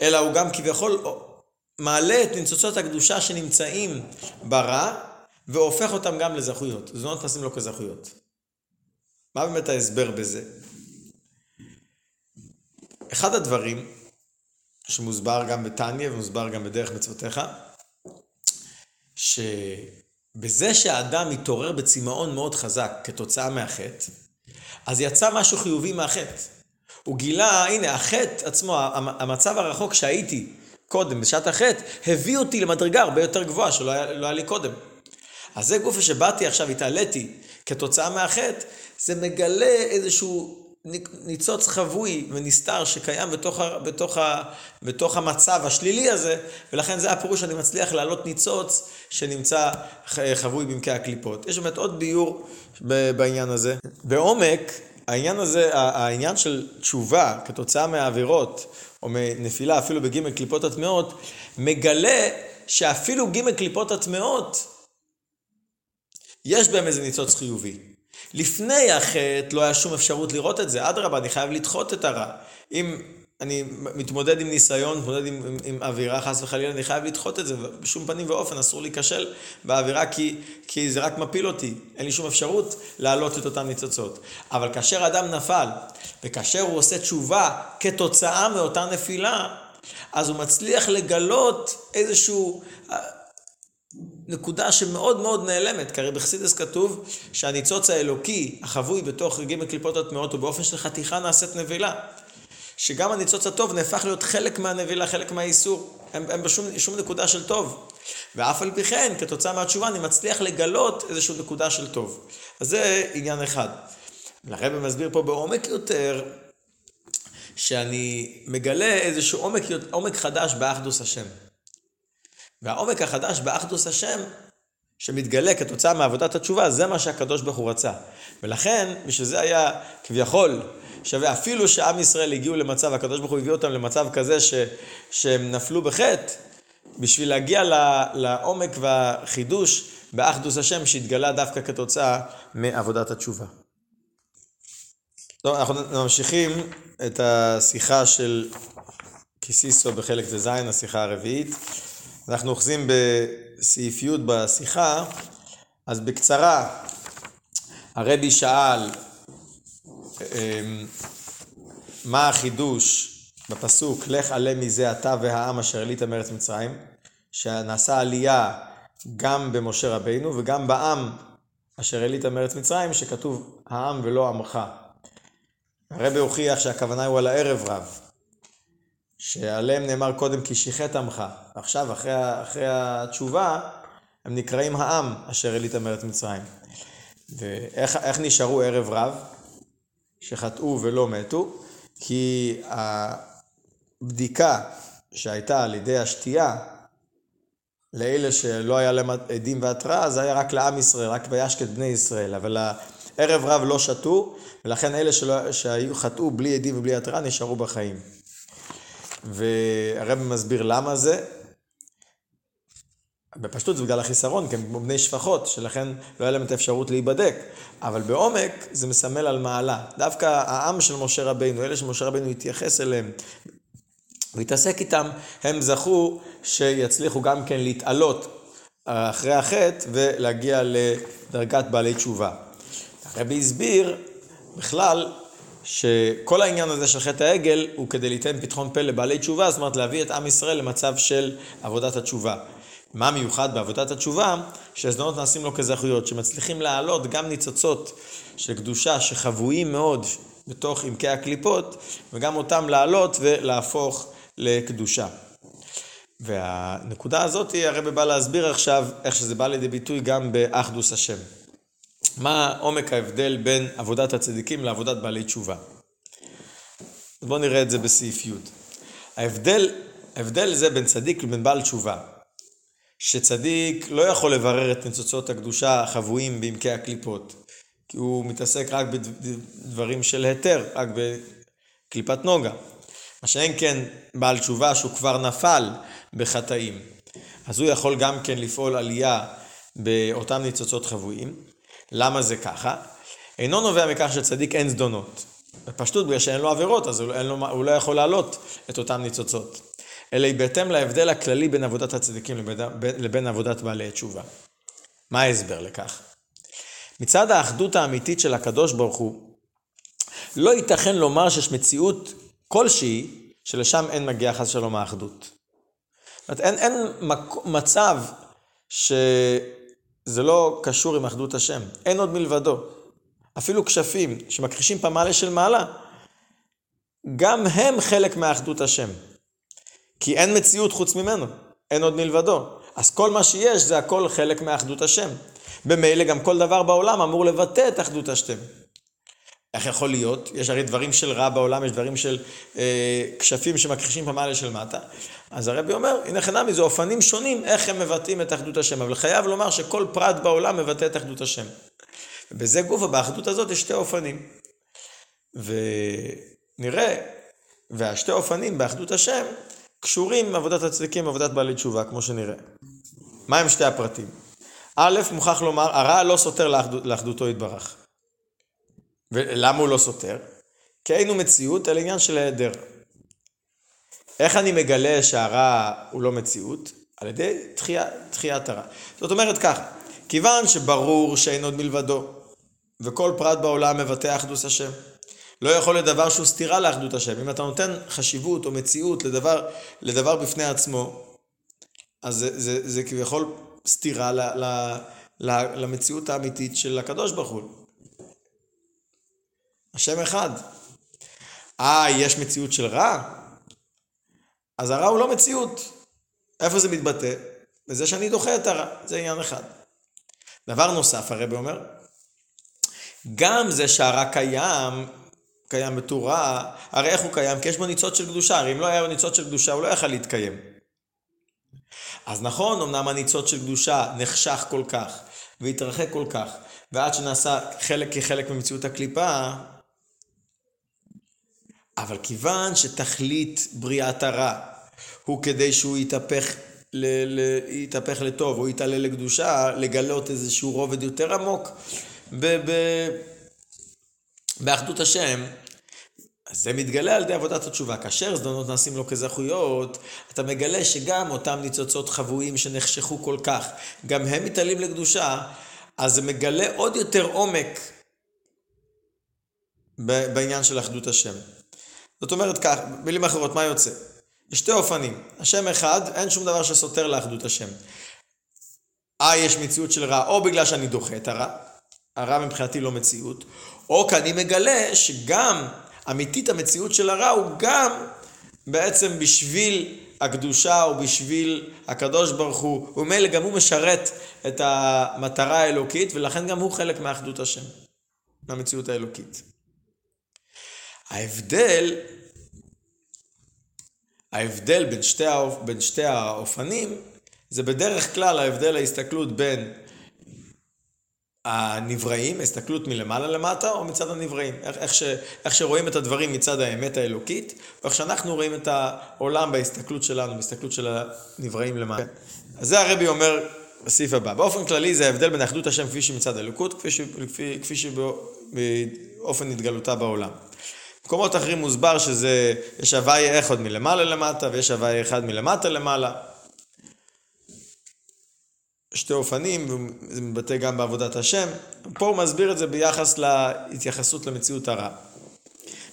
S1: אלא הוא גם כביכול מעלה את ניצוצות הקדושה שנמצאים ברע, והופך אותם גם לזכויות. זה לא נעשים לו כזכויות. מה באמת ההסבר בזה? אחד הדברים שמוסבר גם בתניא ומוסבר גם בדרך מצוותיך, שבזה שהאדם מתעורר בצמאון מאוד חזק כתוצאה מהחטא, אז יצא משהו חיובי מהחטא. הוא גילה, הנה, החטא עצמו, המצב הרחוק שהייתי קודם, בשעת החטא, הביא אותי למדרגה הרבה יותר גבוהה שלא היה, לא היה לי קודם. אז זה גופה שבאתי עכשיו, התעליתי כתוצאה מהחטא, זה מגלה איזשהו ניצוץ חבוי ונסתר שקיים בתוך, ה, בתוך, ה, בתוך המצב השלילי הזה, ולכן זה הפירוש שאני מצליח להעלות ניצוץ שנמצא חבוי במקי הקליפות. יש באמת עוד ביור בעניין הזה. בעומק, העניין הזה, העניין של תשובה כתוצאה מהעבירות, או מנפילה אפילו בגימל קליפות הטמעות, מגלה שאפילו גימל קליפות הטמעות, יש בהם איזה ניצוץ חיובי. לפני החטא לא היה שום אפשרות לראות את זה, אדרבה, אני חייב לדחות את הרע. אם אני מתמודד עם ניסיון, מתמודד עם, עם, עם אווירה, חס וחלילה, אני חייב לדחות את זה, בשום פנים ואופן אסור להיכשל באווירה, כי, כי זה רק מפיל אותי, אין לי שום אפשרות להעלות את אותן ניצוצות. אבל כאשר אדם נפל, וכאשר הוא עושה תשובה כתוצאה מאותה נפילה, אז הוא מצליח לגלות איזשהו נקודה שמאוד מאוד נעלמת, כי הרי בחסידס כתוב שהניצוץ האלוקי החבוי בתוך ג' קליפות הטמעות הוא באופן של חתיכה נעשית נבילה. שגם הניצוץ הטוב נהפך להיות חלק מהנבילה, חלק מהאיסור. אין, אין בשום שום נקודה של טוב. ואף על פי כן, כתוצאה מהתשובה, אני מצליח לגלות איזושהי נקודה של טוב. אז זה עניין אחד. הרב מסביר פה בעומק יותר, שאני מגלה איזשהו עומק, עומק חדש באחדוס השם. והעומק החדש באחדוס השם שמתגלה כתוצאה מעבודת התשובה, זה מה שהקדוש ברוך הוא רצה. ולכן, בשביל זה היה כביכול שווה, אפילו שעם ישראל הגיעו למצב, הקדוש ברוך הוא הביא אותם למצב כזה ש, שהם נפלו בחטא, בשביל להגיע לעומק והחידוש באחדוס השם שהתגלה דווקא כתוצאה מעבודת התשובה. טוב, אנחנו ממשיכים את השיחה של קיסיסו בחלק ט"ז, השיחה הרביעית. אנחנו אוחזים בסעיף י' בשיחה, אז בקצרה, הרבי שאל אמ, מה החידוש בפסוק לך עלה מזה אתה והעם אשר עלית מארץ מצרים, שנעשה עלייה גם במשה רבינו וגם בעם אשר עלית מארץ מצרים, שכתוב העם ולא עמך. הרבי הוכיח שהכוונה הוא על הערב רב, שעליהם נאמר קודם כי שיחת עמך, עכשיו אחרי, אחרי התשובה הם נקראים העם אשר עלית מארץ מצרים. ואיך נשארו ערב רב? שחטאו ולא מתו, כי הבדיקה שהייתה על ידי השתייה לאלה שלא היה להם עדים והתראה, זה היה רק לעם ישראל, רק וישק את בני ישראל, אבל הערב רב לא שתו, ולכן אלה שלא, שהיו חטאו בלי עדים ובלי התראה נשארו בחיים. והרב מסביר למה זה. בפשטות זה בגלל החיסרון, כי הם כמו בני שפחות, שלכן לא היה להם את האפשרות להיבדק. אבל בעומק זה מסמל על מעלה. דווקא העם של משה רבינו, אלה שמשה רבינו התייחס אליהם והתעסק איתם, הם זכו שיצליחו גם כן להתעלות אחרי החטא ולהגיע לדרגת בעלי תשובה. הרבי הסביר בכלל שכל העניין הזה של חטא העגל הוא כדי ליתן פתחון פה לבעלי תשובה, זאת אומרת להביא את עם ישראל למצב של עבודת התשובה. מה מיוחד בעבודת התשובה? שהזדונות נעשים לו כזכויות, שמצליחים להעלות גם ניצוצות של קדושה שחבויים מאוד בתוך עמקי הקליפות, וגם אותם להעלות ולהפוך לקדושה. והנקודה הזאת, הרב בא להסביר עכשיו איך שזה בא לידי ביטוי גם באחדוס השם. מה עומק ההבדל בין עבודת הצדיקים לעבודת בעלי תשובה. בואו נראה את זה בסעיף י'. ההבדל, ההבדל זה בין צדיק לבין בעל תשובה. שצדיק לא יכול לברר את ניצוצות הקדושה החבויים בעמקי הקליפות, כי הוא מתעסק רק בדברים של היתר, רק בקליפת נוגה. מה שאין כן בעל תשובה שהוא כבר נפל בחטאים. אז הוא יכול גם כן לפעול עלייה באותם ניצוצות חבויים. למה זה ככה? אינו נובע מכך שצדיק אין זדונות. בפשטות, בגלל שאין לו עבירות, אז הוא, לו, הוא לא יכול להעלות את אותם ניצוצות. אלא היא בהתאם להבדל הכללי בין עבודת הצדיקים לבין, לבין עבודת בעלי תשובה. מה ההסבר לכך? מצד האחדות האמיתית של הקדוש ברוך הוא, לא ייתכן לומר שיש מציאות כלשהי שלשם אין מגיע חס ושלום האחדות. זאת אומרת, אין, אין מצב שזה לא קשור עם אחדות השם. אין עוד מלבדו. אפילו כשפים שמכחישים פמליה של מעלה, גם הם חלק מאחדות השם. כי אין מציאות חוץ ממנו, אין עוד מלבדו. אז כל מה שיש זה הכל חלק מאחדות השם. במילא גם כל דבר בעולם אמור לבטא את אחדות השם. איך יכול להיות? יש הרי דברים של רע בעולם, יש דברים של אה, כשפים שמכחישים פמליה של מטה. אז הרבי אומר, הנה חינמי, זה אופנים שונים איך הם מבטאים את אחדות השם. אבל חייב לומר שכל פרט בעולם מבטא את אחדות השם. ובזה גופה, באחדות הזאת יש שתי אופנים. ונראה, והשתי אופנים באחדות השם קשורים עבודת הצדיקים ועבודת בעלי תשובה, כמו שנראה. מה הם שתי הפרטים? א', מוכרח לומר, הרע לא סותר לאחדות, לאחדותו יתברך. ולמה הוא לא סותר? כי היינו מציאות על עניין של היעדר. איך אני מגלה שהרע הוא לא מציאות? על ידי תחיית הרע. זאת אומרת ככה, כיוון שברור שאין עוד מלבדו, וכל פרט בעולם מבטא אחדוס השם, לא יכול להיות דבר שהוא סתירה לאחדות השם. אם אתה נותן חשיבות או מציאות לדבר, לדבר בפני עצמו, אז זה, זה, זה כביכול סתירה ל, ל, ל, למציאות האמיתית של הקדוש ברוך הוא. השם אחד. אה, יש מציאות של רע? אז הרע הוא לא מציאות. איפה זה מתבטא? בזה שאני דוחה את הרע. זה עניין אחד. דבר נוסף, הרבי אומר, גם זה שהרע קיים, קיים בתורה, הרי איך הוא קיים? כי יש בו ניצוץ של קדושה, הרי אם לא היה בו ניצוץ של קדושה הוא לא יכל להתקיים. אז נכון, אמנם הניצוץ של קדושה נחשך כל כך, והתרחק כל כך, ועד שנעשה חלק כחלק ממציאות הקליפה, אבל כיוון שתכלית בריאת הרע הוא כדי שהוא יתהפך, ל, ל, יתהפך לטוב או יתעלה לקדושה, לגלות איזשהו רובד יותר עמוק ב, ב, באחדות השם, אז זה מתגלה על ידי עבודת התשובה. כאשר זדונות נעשים לו כזכויות, אתה מגלה שגם אותם ניצוצות חבויים שנחשכו כל כך, גם הם מתעלים לקדושה, אז זה מגלה עוד יותר עומק בעניין של אחדות השם. זאת אומרת כך, במילים אחרות, מה יוצא? יש שתי אופנים. השם אחד, אין שום דבר שסותר לאחדות השם. אה, יש מציאות של רע, או בגלל שאני דוחה את הרע, הרע מבחינתי לא מציאות, או כי אני מגלה שגם אמיתית המציאות של הרע הוא גם בעצם בשביל הקדושה או בשביל הקדוש ברוך הוא, ומילא גם הוא משרת את המטרה האלוקית, ולכן גם הוא חלק מאחדות השם, מהמציאות האלוקית. ההבדל, ההבדל בין שתי, האופ, בין שתי האופנים, זה בדרך כלל ההבדל ההסתכלות בין הנבראים, הסתכלות מלמעלה למטה, או מצד הנבראים. איך, איך, ש, איך שרואים את הדברים מצד האמת האלוקית, ואיך שאנחנו רואים את העולם בהסתכלות שלנו, בהסתכלות של הנבראים למטה. אז זה הרבי אומר בסעיף הבא. באופן כללי זה ההבדל בין אחדות השם כפי שמצד האלוקות, כפי, כפי, כפי שבאופן התגלותה בעולם. במקומות אחרים מוסבר שזה, יש הוואי אחד מלמעלה למטה, ויש הוואי אחד מלמטה למעלה. שתי אופנים, וזה מתבטא גם בעבודת השם. פה הוא מסביר את זה ביחס להתייחסות למציאות הרע.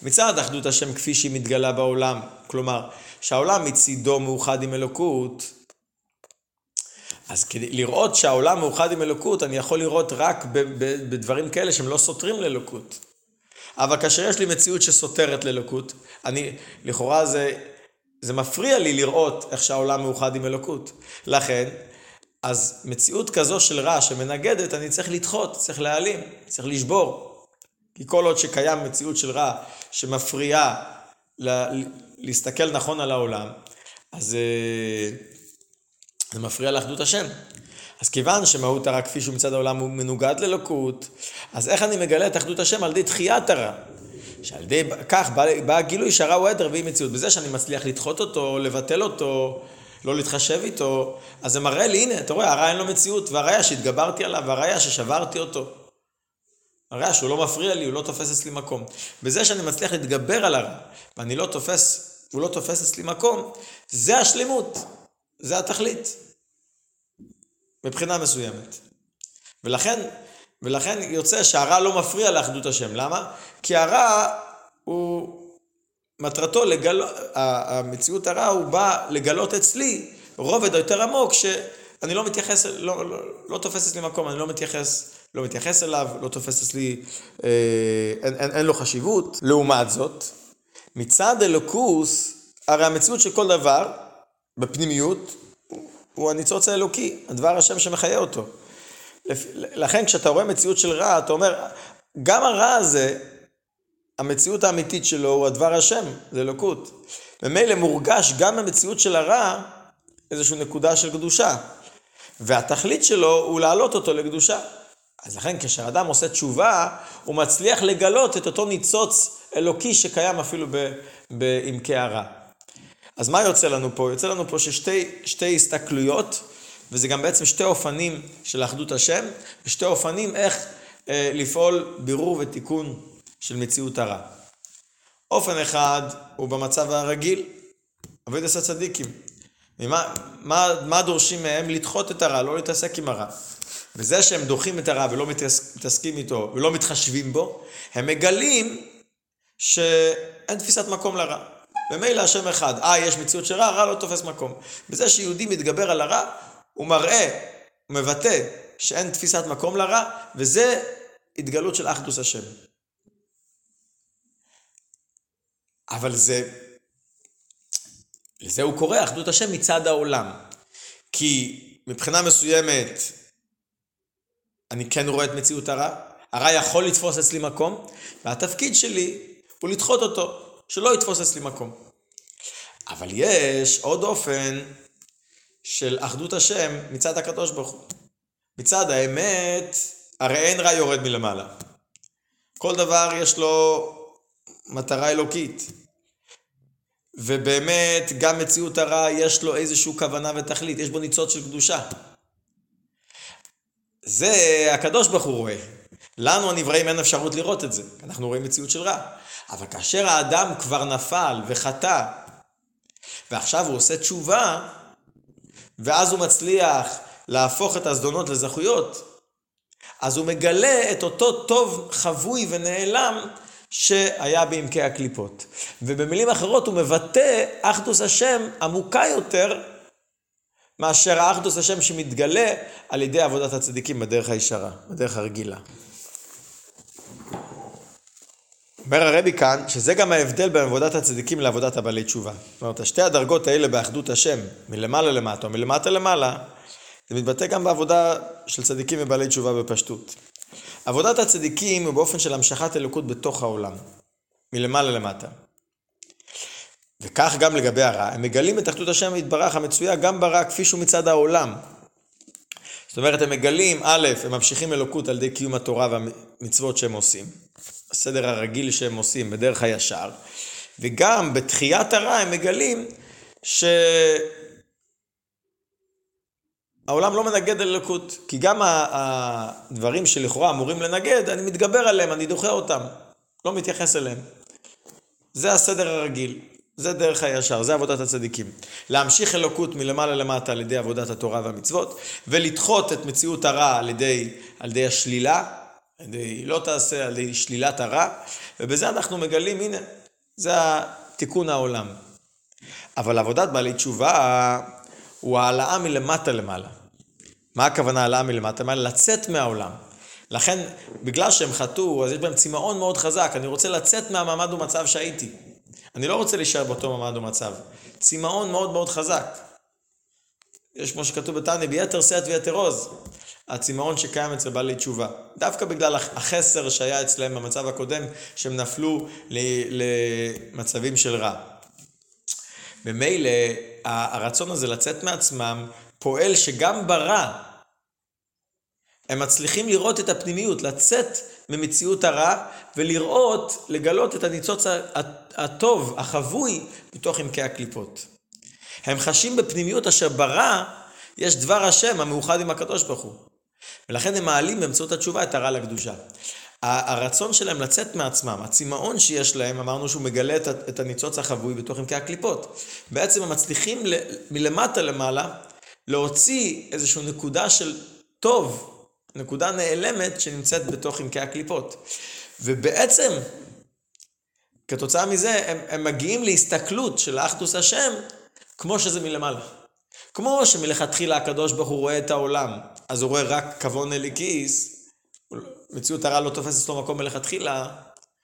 S1: מצד אחדות השם כפי שהיא מתגלה בעולם, כלומר, שהעולם מצידו מאוחד עם אלוקות, אז כדי לראות שהעולם מאוחד עם אלוקות, אני יכול לראות רק בדברים כאלה שהם לא סותרים לאלוקות. אבל כאשר יש לי מציאות שסותרת לאלוקות, אני, לכאורה זה, זה מפריע לי לראות איך שהעולם מאוחד עם אלוקות. לכן, אז מציאות כזו של רע שמנגדת, אני צריך לדחות, צריך להעלים, צריך לשבור. כי כל עוד שקיים מציאות של רע שמפריעה לה, להסתכל נכון על העולם, אז אה, זה מפריע לאחדות השם. אז כיוון שמהות הרע כפי שהוא מצד העולם הוא מנוגד ללוקות, אז איך אני מגלה את אחדות השם? על ידי דחיית הרע. שעל ידי כך בא, בא הגילוי שהרע הוא עדר והיא מציאות. בזה שאני מצליח לדחות אותו, לבטל אותו, לא להתחשב איתו, אז זה מראה לי, הנה, אתה רואה, הרע אין לו מציאות, והראיה שהתגברתי עליו, והראיה ששברתי אותו. הראיה שהוא לא מפריע לי, הוא לא תופס אצלי מקום. בזה שאני מצליח להתגבר על הרע, ואני לא תופס, הוא לא תופס אצלי מקום, זה השלמות, זה התכלית. מבחינה מסוימת. ולכן, ולכן יוצא שהרע לא מפריע לאחדות השם. למה? כי הרע הוא מטרתו לגלות, המציאות הרע הוא בא לגלות אצלי רובד יותר עמוק שאני לא מתייחס, לא, לא, לא תופס אצלי מקום, אני לא מתייחס, לא מתייחס אליו, לא תופס אצלי, אה, אין, אין, אין לו חשיבות. לעומת זאת, מצד אלוקוס, הרי המציאות של כל דבר, בפנימיות, הוא הניצוץ האלוקי, הדבר השם שמחיה אותו. לכן כשאתה רואה מציאות של רע, אתה אומר, גם הרע הזה, המציאות האמיתית שלו הוא הדבר השם, זה אלוקות. ממילא מורגש גם במציאות של הרע איזושהי נקודה של קדושה. והתכלית שלו הוא להעלות אותו לקדושה. אז לכן כשאדם עושה תשובה, הוא מצליח לגלות את אותו ניצוץ אלוקי שקיים אפילו בעמקי הרע. אז מה יוצא לנו פה? יוצא לנו פה ששתי הסתכלויות, וזה גם בעצם שתי אופנים של אחדות השם, ושתי אופנים איך אה, לפעול בירור ותיקון של מציאות הרע. אופן אחד הוא במצב הרגיל, עבוד עשה צדיקים. ומה, מה, מה דורשים מהם? לדחות את הרע, לא להתעסק עם הרע. וזה שהם דוחים את הרע ולא מתעסקים איתו ולא מתחשבים בו, הם מגלים שאין תפיסת מקום לרע. ומילא השם אחד, אה, יש מציאות של רע, רע לא תופס מקום. בזה שיהודי מתגבר על הרע, הוא מראה, הוא מבטא שאין תפיסת מקום לרע, וזה התגלות של אחדוס השם. אבל זה, לזה הוא קורא אחדות השם מצד העולם. כי מבחינה מסוימת, אני כן רואה את מציאות הרע, הרע יכול לתפוס אצלי מקום, והתפקיד שלי הוא לדחות אותו, שלא יתפוס אצלי מקום. אבל יש עוד אופן של אחדות השם מצד הקדוש ברוך הוא. מצד האמת, הרי אין רע יורד מלמעלה. כל דבר יש לו מטרה אלוקית. ובאמת, גם מציאות הרע יש לו איזושהי כוונה ותכלית, יש בו ניצוץ של קדושה. זה הקדוש ברוך הוא רואה. לנו הנבראים אין אפשרות לראות את זה, אנחנו רואים מציאות של רע. אבל כאשר האדם כבר נפל וחטא, ועכשיו הוא עושה תשובה, ואז הוא מצליח להפוך את הזדונות לזכויות, אז הוא מגלה את אותו טוב חבוי ונעלם שהיה בעמקי הקליפות. ובמילים אחרות הוא מבטא אחדוס השם עמוקה יותר מאשר האחדוס השם שמתגלה על ידי עבודת הצדיקים בדרך הישרה, בדרך הרגילה. אומר הרבי כאן, שזה גם ההבדל בין עבודת הצדיקים לעבודת הבעלי תשובה. זאת אומרת, שתי הדרגות האלה באחדות השם, מלמעלה למטה או מלמטה למעלה, זה מתבטא גם בעבודה של צדיקים ובעלי תשובה בפשטות. עבודת הצדיקים היא באופן של המשכת אלוקות בתוך העולם, מלמעלה למטה. וכך גם לגבי הרע, הם מגלים את אחדות השם יתברך המצויה גם ברע כפי שהוא מצד העולם. זאת אומרת, הם מגלים, א', הם ממשיכים אלוקות על ידי קיום התורה והמצוות שהם עושים, הסדר הרגיל שהם עושים בדרך הישר, וגם בתחיית הרע הם מגלים ש... העולם לא מנגד על אלוקות, כי גם הדברים שלכאורה אמורים לנגד, אני מתגבר עליהם, אני דוחה אותם, לא מתייחס אליהם. זה הסדר הרגיל, זה דרך הישר, זה עבודת הצדיקים. להמשיך אלוקות מלמעלה למטה על ידי עבודת התורה והמצוות, ולדחות את מציאות הרע על ידי, על ידי השלילה, ידי לא תעשה, על שלילת הרע, ובזה אנחנו מגלים, הנה, זה תיקון העולם. אבל עבודת בעלי תשובה הוא העלאה מלמטה למעלה. מה הכוונה העלאה מלמטה למעלה? לצאת מהעולם. לכן, בגלל שהם חטאו, אז יש בהם צמאון מאוד חזק. אני רוצה לצאת מהמעמד ומצב שהייתי. אני לא רוצה להישאר באותו מעמד ומצב. צמאון מאוד מאוד חזק. יש כמו שכתוב בתניא, ביתר שאת ויתר עוז. הצמאון שקיים אצל בעלי תשובה. דווקא בגלל החסר שהיה אצלם במצב הקודם, שהם נפלו למצבים של רע. ממילא הרצון הזה לצאת מעצמם פועל שגם ברע הם מצליחים לראות את הפנימיות, לצאת ממציאות הרע ולראות, לגלות את הניצוץ הטוב, החבוי, בתוך עמקי הקליפות. הם חשים בפנימיות אשר ברע יש דבר השם המאוחד עם הקדוש ברוך הוא. ולכן הם מעלים באמצעות התשובה את הרע לקדושה. הרצון שלהם לצאת מעצמם, הצמאון שיש להם, אמרנו שהוא מגלה את הניצוץ החבוי בתוך עמקי הקליפות. בעצם הם מצליחים מלמטה למעלה להוציא איזושהי נקודה של טוב, נקודה נעלמת שנמצאת בתוך עמקי הקליפות. ובעצם, כתוצאה מזה, הם, הם מגיעים להסתכלות של האחדוס השם, כמו שזה מלמעלה. כמו שמלכתחילה הקדוש ברוך הוא רואה את העולם, אז הוא רואה רק כבון אליקיס, מציאות הרע לא תופסת לו מקום מלכתחילה,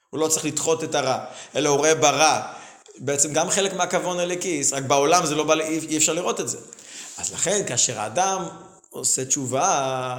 S1: הוא לא צריך לדחות את הרע, אלא הוא רואה ברע. בעצם גם חלק מהכבון אליקיס, רק בעולם זה לא בא, אי אפשר לראות את זה. אז לכן, כאשר האדם עושה תשובה,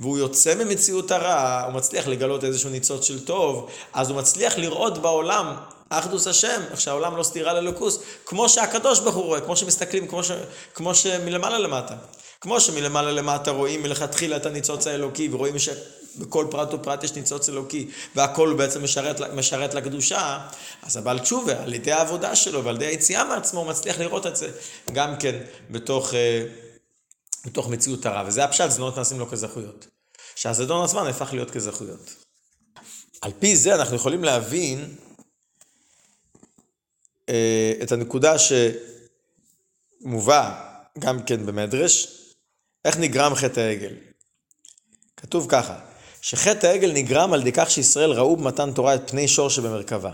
S1: והוא יוצא ממציאות הרע, הוא מצליח לגלות איזשהו ניצוץ של טוב, אז הוא מצליח לראות בעולם אחדוס השם, איך שהעולם לא סתירה ללוקוס, כמו שהקדוש ברוך הוא רואה, כמו שמסתכלים, כמו, ש... כמו שמלמעלה למטה. כמו שמלמעלה למטה רואים מלכתחילה את הניצוץ האלוקי, ורואים שבכל פרט ופרט יש ניצוץ אלוקי, והכל בעצם משרת, משרת לקדושה, אז הבעל תשובה, על ידי העבודה שלו ועל ידי היציאה מעצמו, הוא מצליח לראות את זה גם כן בתוך, אה, בתוך מציאות הרע. וזה הפשט, זדונות נעשים לו כזכויות. שהזדון עצמן הפך להיות כזכויות. על פי זה אנחנו יכולים להבין את הנקודה שמובא גם כן במדרש, איך נגרם חטא העגל? כתוב ככה, שחטא העגל נגרם על ידי כך שישראל ראו במתן תורה את פני שור שבמרכבה.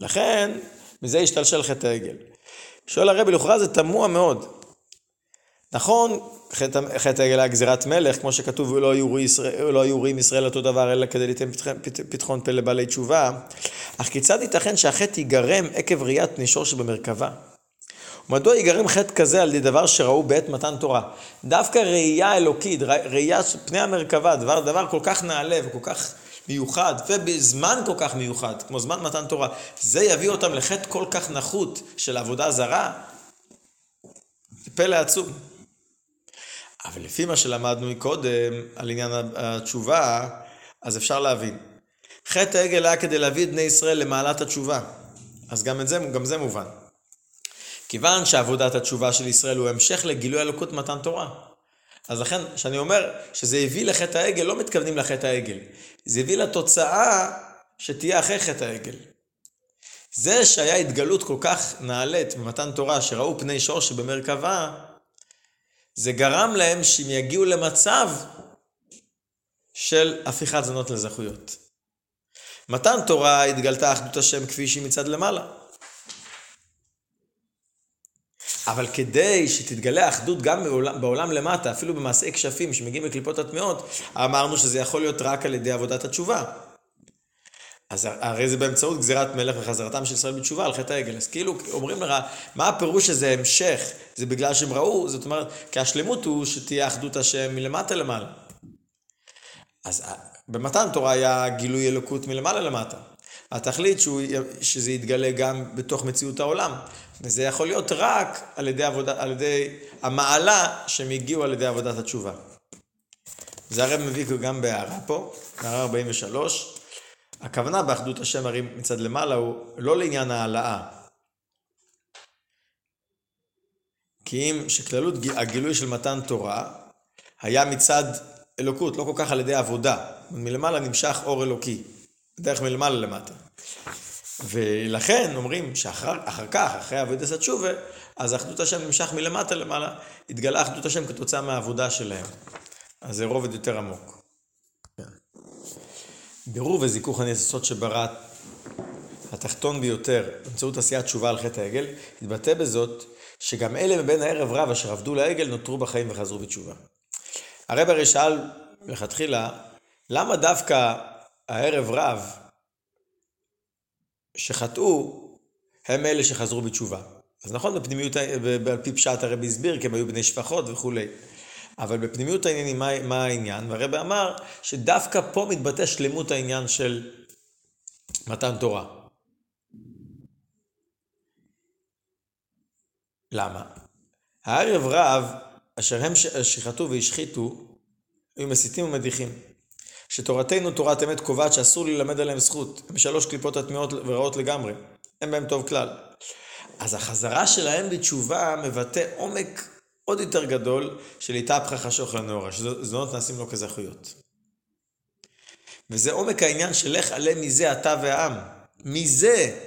S1: לכן, מזה השתלשל חטא העגל. שואל הרבי, לכאורה זה תמוה מאוד. נכון, חטא העגל היה גזירת מלך, כמו שכתוב, לא היו ישראל, לא רואים ישראל אותו דבר, אלא כדי ליתן פתחון פה לבעלי תשובה. אך כיצד ייתכן שהחטא ייגרם עקב ראיית פני שור שבמרכבה? מדוע ייגרם חטא כזה על ידי דבר שראו בעת מתן תורה? דווקא ראייה אלוקית, ראייה פני המרכבה, דבר, דבר כל כך נעלה וכל כך מיוחד, ובזמן כל כך מיוחד, כמו זמן מתן תורה, זה יביא אותם לחטא כל כך נחות של עבודה זרה? פלא עצום. אבל לפי מה שלמדנו מקודם על עניין התשובה, אז אפשר להבין. חטא העגל היה כדי להביא את בני ישראל למעלת התשובה. אז גם, זה, גם זה מובן. כיוון שעבודת התשובה של ישראל הוא המשך לגילוי אלוקות מתן תורה. אז לכן, כשאני אומר שזה הביא לחטא העגל, לא מתכוונים לחטא העגל. זה הביא לתוצאה שתהיה אחרי חטא העגל. זה שהיה התגלות כל כך נעלית במתן תורה, שראו פני שור שבמרכבה, זה גרם להם שהם יגיעו למצב של הפיכת זונות לזכויות. מתן תורה התגלתה אחדות השם כפי שהיא מצד למעלה. אבל כדי שתתגלה האחדות גם בעולם, בעולם למטה, אפילו במעשי כשפים שמגיעים לקליפות הטמעות, אמרנו שזה יכול להיות רק על ידי עבודת התשובה. אז הרי זה באמצעות גזירת מלך וחזרתם של ישראל בתשובה על חטא העגל. אז כאילו אומרים לך, מה הפירוש שזה המשך? זה בגלל שהם ראו, זאת אומרת, כי השלמות הוא שתהיה אחדות השם מלמטה למעלה. אז במתן תורה היה גילוי אלוקות מלמעלה למטה. התכלית שהוא, שזה יתגלה גם בתוך מציאות העולם. וזה יכול להיות רק על ידי, עבודה, על ידי המעלה שהם הגיעו על ידי עבודת התשובה. זה הרב מביא גם בהערה פה, הערה 43. הכוונה באחדות השם הרים מצד למעלה הוא לא לעניין העלאה. כי אם שכללות הגילוי של מתן תורה היה מצד אלוקות, לא כל כך על ידי עבודה. מלמעלה נמשך אור אלוקי, דרך מלמעלה למטה. ולכן אומרים שאחר כך, אחרי עבודת התשובה, אז אחדות השם נמשך מלמטה למעלה, התגלה אחדות השם כתוצאה מהעבודה שלהם. אז זה רובד יותר עמוק. בירור וזיכוך הניסות שברא התחתון ביותר באמצעות עשיית תשובה על חטא העגל, התבטא בזאת שגם אלה מבין הערב רב אשר עבדו לעגל נותרו בחיים וחזרו בתשובה. הרב הרי שאל מלכתחילה, למה דווקא הערב רב שחטאו הם אלה שחזרו בתשובה? אז נכון, בפנימיות, על פי פשט הרבי הסביר, כי הם היו בני שפחות וכולי. אבל בפנימיות העניינים, מה, מה העניין? והרבי אמר שדווקא פה מתבטא שלמות העניין של מתן תורה. למה? הערב רב, אשר הם שחטאו והשחיתו, היו מסיתים ומדיחים. שתורתנו, תורת אמת, קובעת שאסור ללמד עליהם זכות. הם שלוש קליפות הטמעות ורעות לגמרי. אין בהם טוב כלל. אז החזרה שלהם בתשובה מבטא עומק עוד יותר גדול של התהפכה חשוך לנאורה, שזונות נעשים לו כזכויות. וזה עומק העניין של לך עלה מזה אתה והעם. מזה.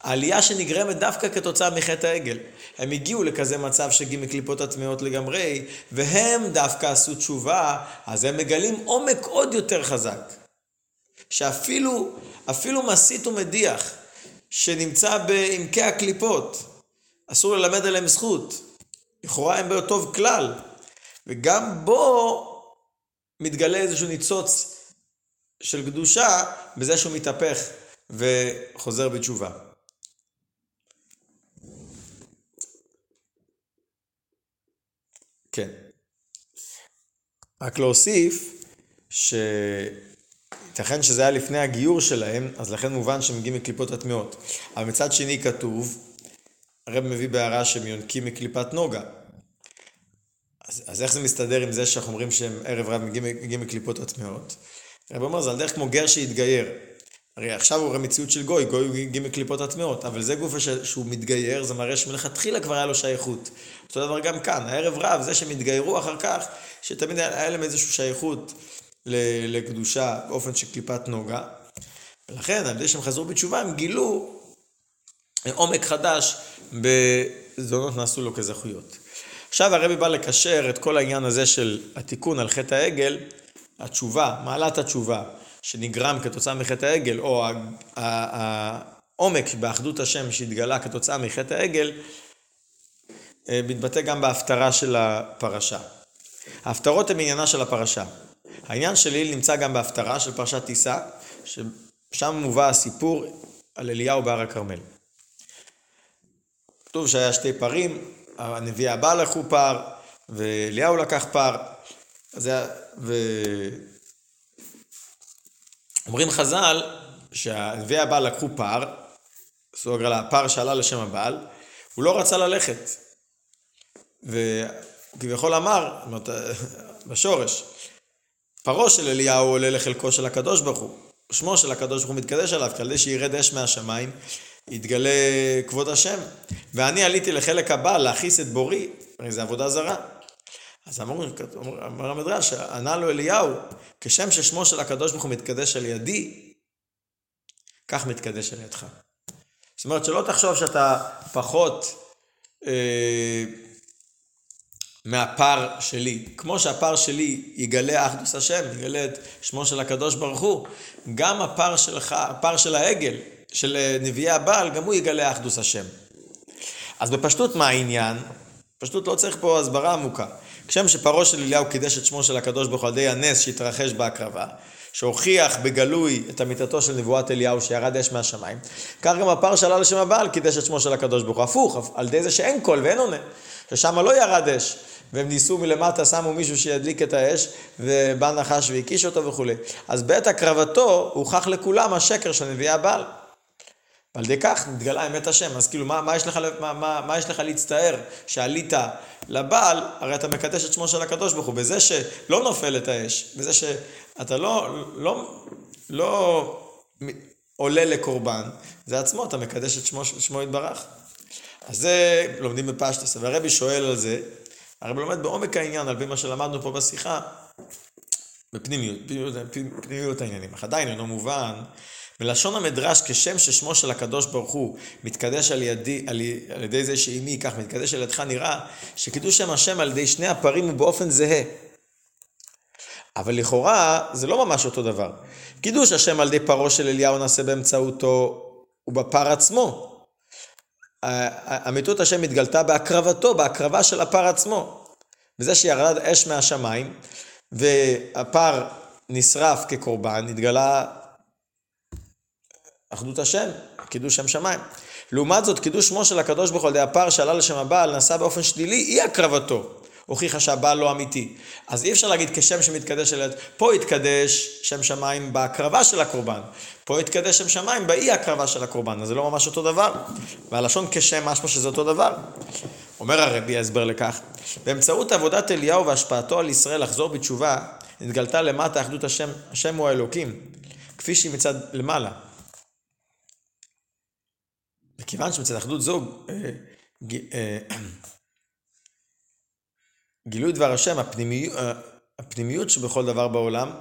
S1: העלייה שנגרמת דווקא כתוצאה מחטא העגל. הם הגיעו לכזה מצב שגים מקליפות הטמעות לגמרי, והם דווקא עשו תשובה, אז הם מגלים עומק עוד יותר חזק. שאפילו, אפילו מסית ומדיח, שנמצא בעמקי הקליפות, אסור ללמד עליהם זכות. לכאורה הם באותו כלל, וגם בו מתגלה איזשהו ניצוץ של קדושה בזה שהוא מתהפך וחוזר בתשובה. כן. רק להוסיף שייתכן שזה היה לפני הגיור שלהם, אז לכן מובן שהם מגיעים מקליפות הטמעות. אבל מצד שני כתוב, הרב מביא בהערה שהם יונקים מקליפת נוגה. אז, אז איך זה מסתדר עם זה שאנחנו אומרים שהם ערב רב מגיעים, מגיעים מקליפות הטמעות? הרב אומר, זה על דרך כמו גר שהתגייר. הרי עכשיו הוא רואה מציאות של גוי, גוי הגיע מקליפות הטמעות, אבל זה גוף שהוא מתגייר, זה מראה שמלכתחילה כבר היה לו שייכות. אותו דבר גם כאן, הערב רב, זה שהם התגיירו אחר כך, שתמיד היה להם איזושהי שייכות לקדושה באופן של קליפת נוגה. ולכן, על ידי שהם חזרו בתשובה, הם גילו עומק חדש בזונות נעשו לו כזכויות. עכשיו הרבי בא לקשר את כל העניין הזה של התיקון על חטא העגל, התשובה, מעלת התשובה, שנגרם כתוצאה מחטא העגל, או העומק באחדות השם שהתגלה כתוצאה מחטא העגל, אה, מתבטא גם בהפטרה של הפרשה. ההפטרות הן עניינה של הפרשה. העניין של ליל נמצא גם בהפטרה של פרשת תישא, ששם מובא הסיפור על אליהו בהר הכרמל. כתוב שהיה שתי פרים, הנביא הבא לקחו פר, ואליהו לקח פר. אז היה, ו... אומרים חז"ל שהנביא הבא לקחו פר, סוג על הפר שעלה לשם הבעל, הוא לא רצה ללכת. וכביכול אמר, בשורש, פרעה של אליהו עולה לחלקו של הקדוש ברוך הוא. שמו של הקדוש ברוך הוא מתקדש עליו, כדי שירד אש מהשמיים, יתגלה כבוד השם. ואני עליתי לחלק הבא להכיס את בורי, הרי זה עבודה זרה. אז אמרו, אמר המדרש, ענה לו אליהו, כשם ששמו של הקדוש ברוך הוא מתקדש על ידי, כך מתקדש על ידך. זאת אומרת, שלא תחשוב שאתה פחות אה, מהפר שלי. כמו שהפר שלי יגלה אחדוס השם, יגלה את שמו של הקדוש ברוך הוא, גם הפר שלך, הפר של העגל, של אה, נביאי הבעל, גם הוא יגלה אחדוס השם. אז בפשטות מה העניין? פשטות לא צריך פה הסברה עמוקה. כשם שפרעה של אליהו קידש את שמו של הקדוש ברוך הוא על ידי הנס שהתרחש בהקרבה, שהוכיח בגלוי את אמיתתו של נבואת אליהו שירד אש מהשמיים, כך גם הפר שעלה לשם הבעל קידש את שמו של הקדוש ברוך הוא. הפוך, על ידי זה שאין קול ואין עונה, ששם לא ירד אש. והם ניסו מלמטה, שמו מישהו שידליק את האש, ובא נחש והקיש אותו וכולי. אז בעת הקרבתו הוכח לכולם השקר של נביאי הבעל. ועל ידי כך נתגלה אמת השם. אז כאילו, מה, מה, יש לך, מה, מה, מה יש לך להצטער שעלית לבעל, הרי אתה מקדש את שמו של הקדוש ברוך הוא, בזה שלא נופלת האש, בזה שאתה לא, לא, לא עולה לקורבן, זה עצמו, אתה מקדש את שמו, שמו יתברך. אז זה לומדים בפשטוס, והרבי שואל על זה, הרבי לומד בעומק העניין, על פי מה שלמדנו פה בשיחה, בפנימיות, פנימיות, פנימיות העניינים. אך עדיין אינו מובן בלשון המדרש, כשם ששמו של הקדוש ברוך הוא מתקדש על ידי, על, על ידי זה שאימי כך מתקדש על ידך, נראה שקידוש שם השם על ידי שני הפרים הוא באופן זהה. אבל לכאורה זה לא ממש אותו דבר. קידוש השם על ידי פרעה של אליהו נעשה באמצעותו ובפר עצמו. אמיתות השם התגלתה בהקרבתו, בהקרבה של הפר עצמו. בזה שירד אש מהשמיים והפר נשרף כקורבן, התגלה אחדות השם, קידוש שם שמיים. לעומת זאת, קידוש שמו של הקדוש ברוך הוא על ידי הפר שעלה לשם הבעל נעשה באופן שלילי, אי הקרבתו. הוכיחה שהבעל לא אמיתי. אז אי אפשר להגיד כשם שמתקדש אל... פה התקדש שם שמיים בהקרבה של הקורבן. פה התקדש שם שמיים באי הקרבה של הקורבן. אז זה לא ממש אותו דבר. והלשון כשם משמע שזה אותו דבר. אומר הרבי ההסבר לכך, באמצעות עבודת אליהו והשפעתו על ישראל לחזור בתשובה, נתגלתה למטה אחדות השם, השם הוא האלוקים, כפי שהיא מצד למעלה. וכיוון שמצד אחדות זו אה, אה, גילוי דבר השם, הפנימיות, אה, הפנימיות שבכל דבר בעולם,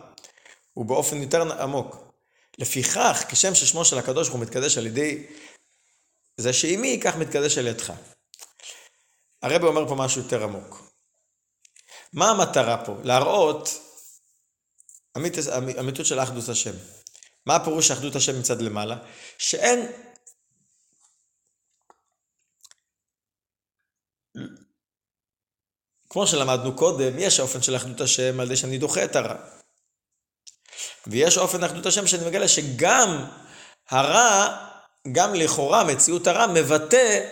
S1: הוא באופן יותר עמוק. לפיכך, כשם ששמו של הקדוש ברוך הוא מתקדש על ידי זה שאימי, כך מתקדש על ידך. הרב אומר פה משהו יותר עמוק. מה המטרה פה? להראות אמיתות אמית, של אחדות השם. מה הפירוש אחדות השם מצד למעלה? שאין כמו שלמדנו קודם, יש אופן של אחדות השם על ידי שאני דוחה את הרע. ויש אופן אחדות השם שאני מגלה שגם הרע, גם לכאורה מציאות הרע, מבטא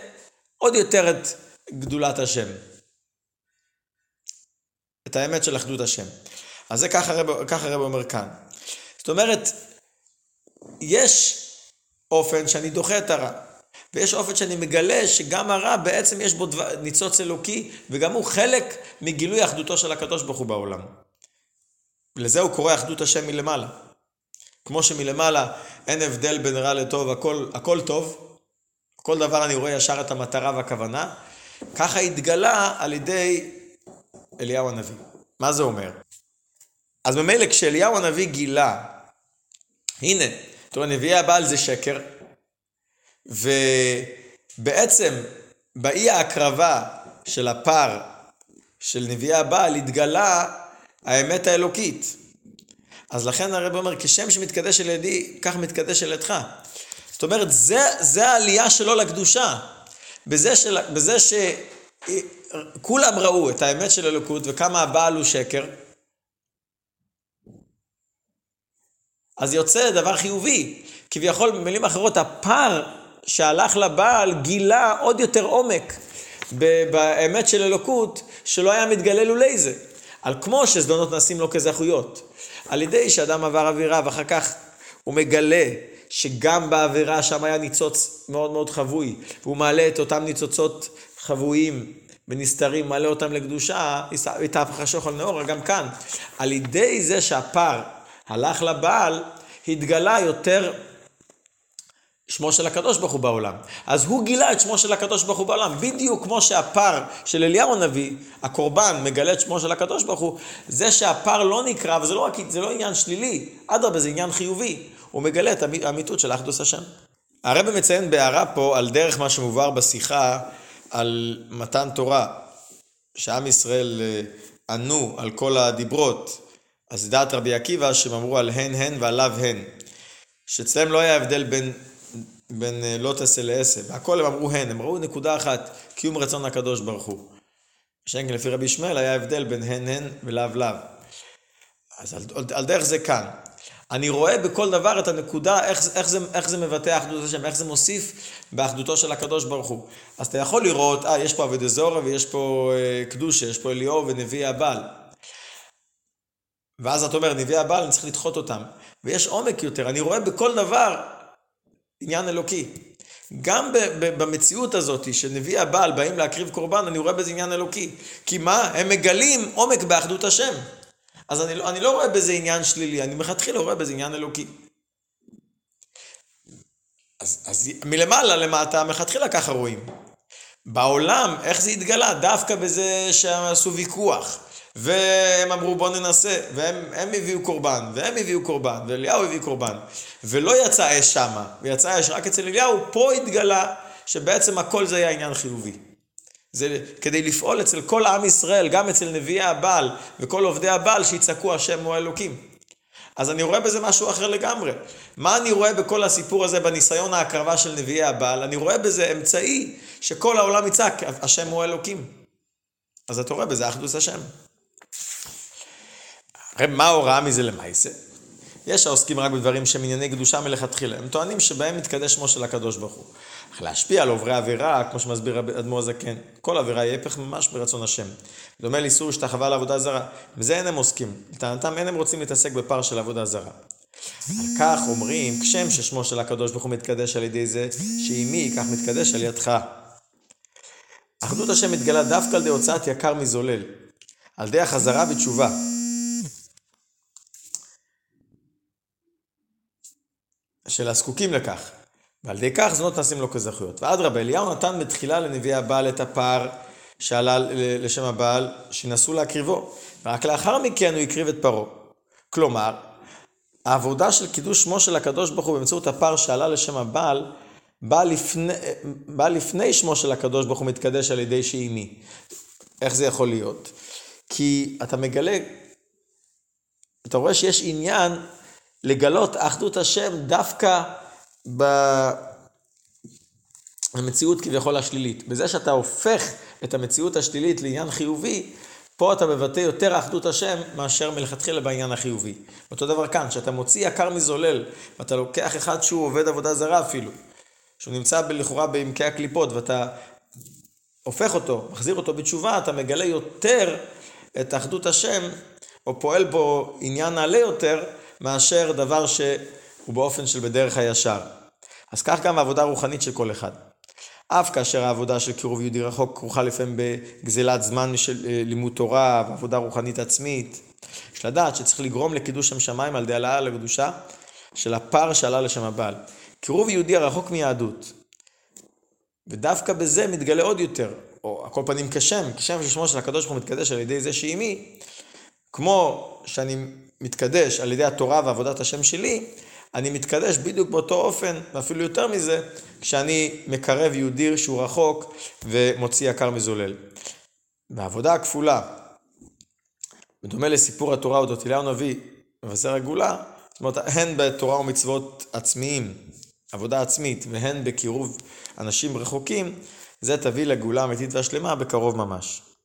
S1: עוד יותר את גדולת השם. את האמת של אחדות השם. אז זה ככה הרב, ככה הרב אומר כאן. זאת אומרת, יש אופן שאני דוחה את הרע. ויש אופן שאני מגלה שגם הרע בעצם יש בו דבר, ניצוץ אלוקי, וגם הוא חלק מגילוי אחדותו של הקדוש ברוך הוא בעולם. לזה הוא קורא אחדות השם מלמעלה. כמו שמלמעלה אין הבדל בין רע לטוב, הכל, הכל טוב, כל דבר אני רואה ישר את המטרה והכוונה, ככה התגלה על ידי אליהו הנביא. מה זה אומר? אז ממילא כשאליהו הנביא גילה, הנה, תראה, נביאי הבעל זה שקר, ובעצם באי ההקרבה של הפר של נביאי הבעל התגלה האמת האלוקית. אז לכן הרב אומר, כשם שמתקדש על ידי, כך מתקדש על ידך. זאת אומרת, זה, זה העלייה שלו לקדושה. בזה, של, בזה שכולם ראו את האמת של אלוקות וכמה הבעל הוא שקר, אז יוצא דבר חיובי. כביכול, במילים אחרות, הפר שהלך לבעל גילה עוד יותר עומק באמת של אלוקות, שלא היה מתגלה לולי זה. על כמו שזדונות נעשים לו כזכויות. על ידי שאדם עבר עבירה ואחר כך הוא מגלה שגם בעבירה שם היה ניצוץ מאוד מאוד חבוי, והוא מעלה את אותם ניצוצות חבויים ונסתרים, מעלה אותם לקדושה, יתהפך החשוך על נאורה, גם כאן. על ידי זה שהפר הלך לבעל, התגלה יותר שמו של הקדוש ברוך הוא בעולם. אז הוא גילה את שמו של הקדוש ברוך הוא בעולם. בדיוק כמו שהפר של אליהו הנביא, הקורבן, מגלה את שמו של הקדוש ברוך הוא, זה שהפר לא נקרא, וזה לא, רק, לא עניין שלילי, אדרבה, זה עניין חיובי. הוא מגלה את האמיתות של אחדוס השם. הרב מציין בהערה פה על דרך מה שמובהר בשיחה על מתן תורה, שעם ישראל אה, ענו על כל הדיברות. אז דעת רבי עקיבא שהם אמרו על הן הן ועליו הן. שאצלם לא היה הבדל בין בין לא תעשה לעשה, והכל הם אמרו הן, הם ראו נקודה אחת, קיום רצון הקדוש ברוך הוא. שנקל לפי רבי ישמעאל היה הבדל בין הן הן ולאו לאו. אז על, על, על דרך זה כאן. אני רואה בכל דבר את הנקודה, איך, איך, זה, איך זה מבטא אחדות השם, איך זה מוסיף באחדותו של הקדוש ברוך הוא. אז אתה יכול לראות, אה, יש פה אבי דזורה ויש פה אה, קדושה, יש פה אליאור ונביא הבעל. ואז אתה אומר, נביאי הבעל, אני צריך לדחות אותם. ויש עומק יותר, אני רואה בכל דבר עניין אלוקי. גם במציאות הזאת שנביא הבעל באים להקריב קורבן, אני רואה בזה עניין אלוקי. כי מה? הם מגלים עומק באחדות השם. אז אני, לא, אני לא רואה בזה עניין שלילי, אני מלכתחילה רואה בזה עניין אלוקי. אז, אז מלמעלה למטה, מלכתחילה ככה רואים. בעולם, איך זה התגלה? דווקא בזה שעשו ויכוח. והם אמרו בוא ננסה, והם הביאו קורבן, והם הביאו קורבן, ואליהו הביא קורבן, ולא יצא אש שמה, ויצא אש רק אצל אליהו, פה התגלה שבעצם הכל זה היה עניין חיובי. זה כדי לפעול אצל כל עם ישראל, גם אצל נביאי הבעל וכל עובדי הבעל, שיצעקו השם הוא האלוקים. אז אני רואה בזה משהו אחר לגמרי. מה אני רואה בכל הסיפור הזה, בניסיון ההקרבה של נביאי הבעל? אני רואה בזה אמצעי שכל העולם יצעק, השם הוא האלוקים. אז אתה רואה בזה אחדוס השם. הרי מה ההוראה מזה למעשה? יש העוסקים רק בדברים שהם ענייני קדושה מלכתחילה. הם טוענים שבהם מתקדש שמו של הקדוש ברוך הוא. אך להשפיע על עוברי עבירה, כמו שמסביר אדמו"ר הזקן, כל עבירה היא הפך ממש ברצון השם. דומה לאיסור השתחווה לעבודה זרה. בזה אין הם עוסקים. לטענתם אין הם רוצים להתעסק בפער של עבודה זרה. על כך אומרים, כשם ששמו של הקדוש ברוך הוא מתקדש על ידי זה, שעימי כך מתקדש על ידך. אחדות השם מתגלה דווקא על ידי הוצאת יקר מזולל, על ידי החזרה בתשובה. של הזקוקים לכך. ועל ידי כך זנות נעשים לו כזכויות. ואדרבה, אליהו נתן בתחילה לנביאי הבעל את הפר שעלה לשם הבעל, שינסו להקריבו. ורק לאחר מכן הוא הקריב את פרעה. כלומר, העבודה של קידוש שמו של הקדוש ברוך הוא באמצעות הפר שעלה לשם הבעל, בא לפני, בא לפני שמו של הקדוש ברוך הוא מתקדש על ידי שאימי. איך זה יכול להיות? כי אתה מגלה, אתה רואה שיש עניין לגלות אחדות השם דווקא במציאות כביכול השלילית. בזה שאתה הופך את המציאות השלילית לעניין חיובי, פה אתה מבטא יותר אחדות השם מאשר מלכתחילה בעניין החיובי. אותו דבר כאן, כשאתה מוציא יקר מזולל, ואתה לוקח אחד שהוא עובד עבודה זרה אפילו, שהוא נמצא לכאורה בעמקי הקליפות, ואתה הופך אותו, מחזיר אותו בתשובה, אתה מגלה יותר את אחדות השם, או פועל בו עניין נעלה יותר, מאשר דבר שהוא באופן של בדרך הישר. אז כך גם העבודה הרוחנית של כל אחד. אף כאשר העבודה של קירוב יהודי רחוק כרוכה לפעמים בגזלת זמן של אה, לימוד תורה ועבודה רוחנית עצמית, יש לדעת שצריך לגרום לקידוש שם שמיים על ידי העלאה לקדושה של הפר שעלה לשם הבעל. קירוב יהודי הרחוק מיהדות. ודווקא בזה מתגלה עוד יותר, או על כל פנים כשם, כשם ששמו של הקדוש ברוך הוא מתקדש על ידי זה שעימי, כמו שאני מתקדש על ידי התורה ועבודת השם שלי, אני מתקדש בדיוק באותו אופן, ואפילו יותר מזה, כשאני מקרב יהודי שהוא רחוק ומוציא יקר מזולל. בעבודה הכפולה, בדומה לסיפור התורה אודות אליהו הנביא, מבשר הגאולה, זאת אומרת, הן בתורה ומצוות עצמיים, עבודה עצמית, והן בקירוב אנשים רחוקים, זה תביא לגאולה האמיתית והשלמה בקרוב ממש.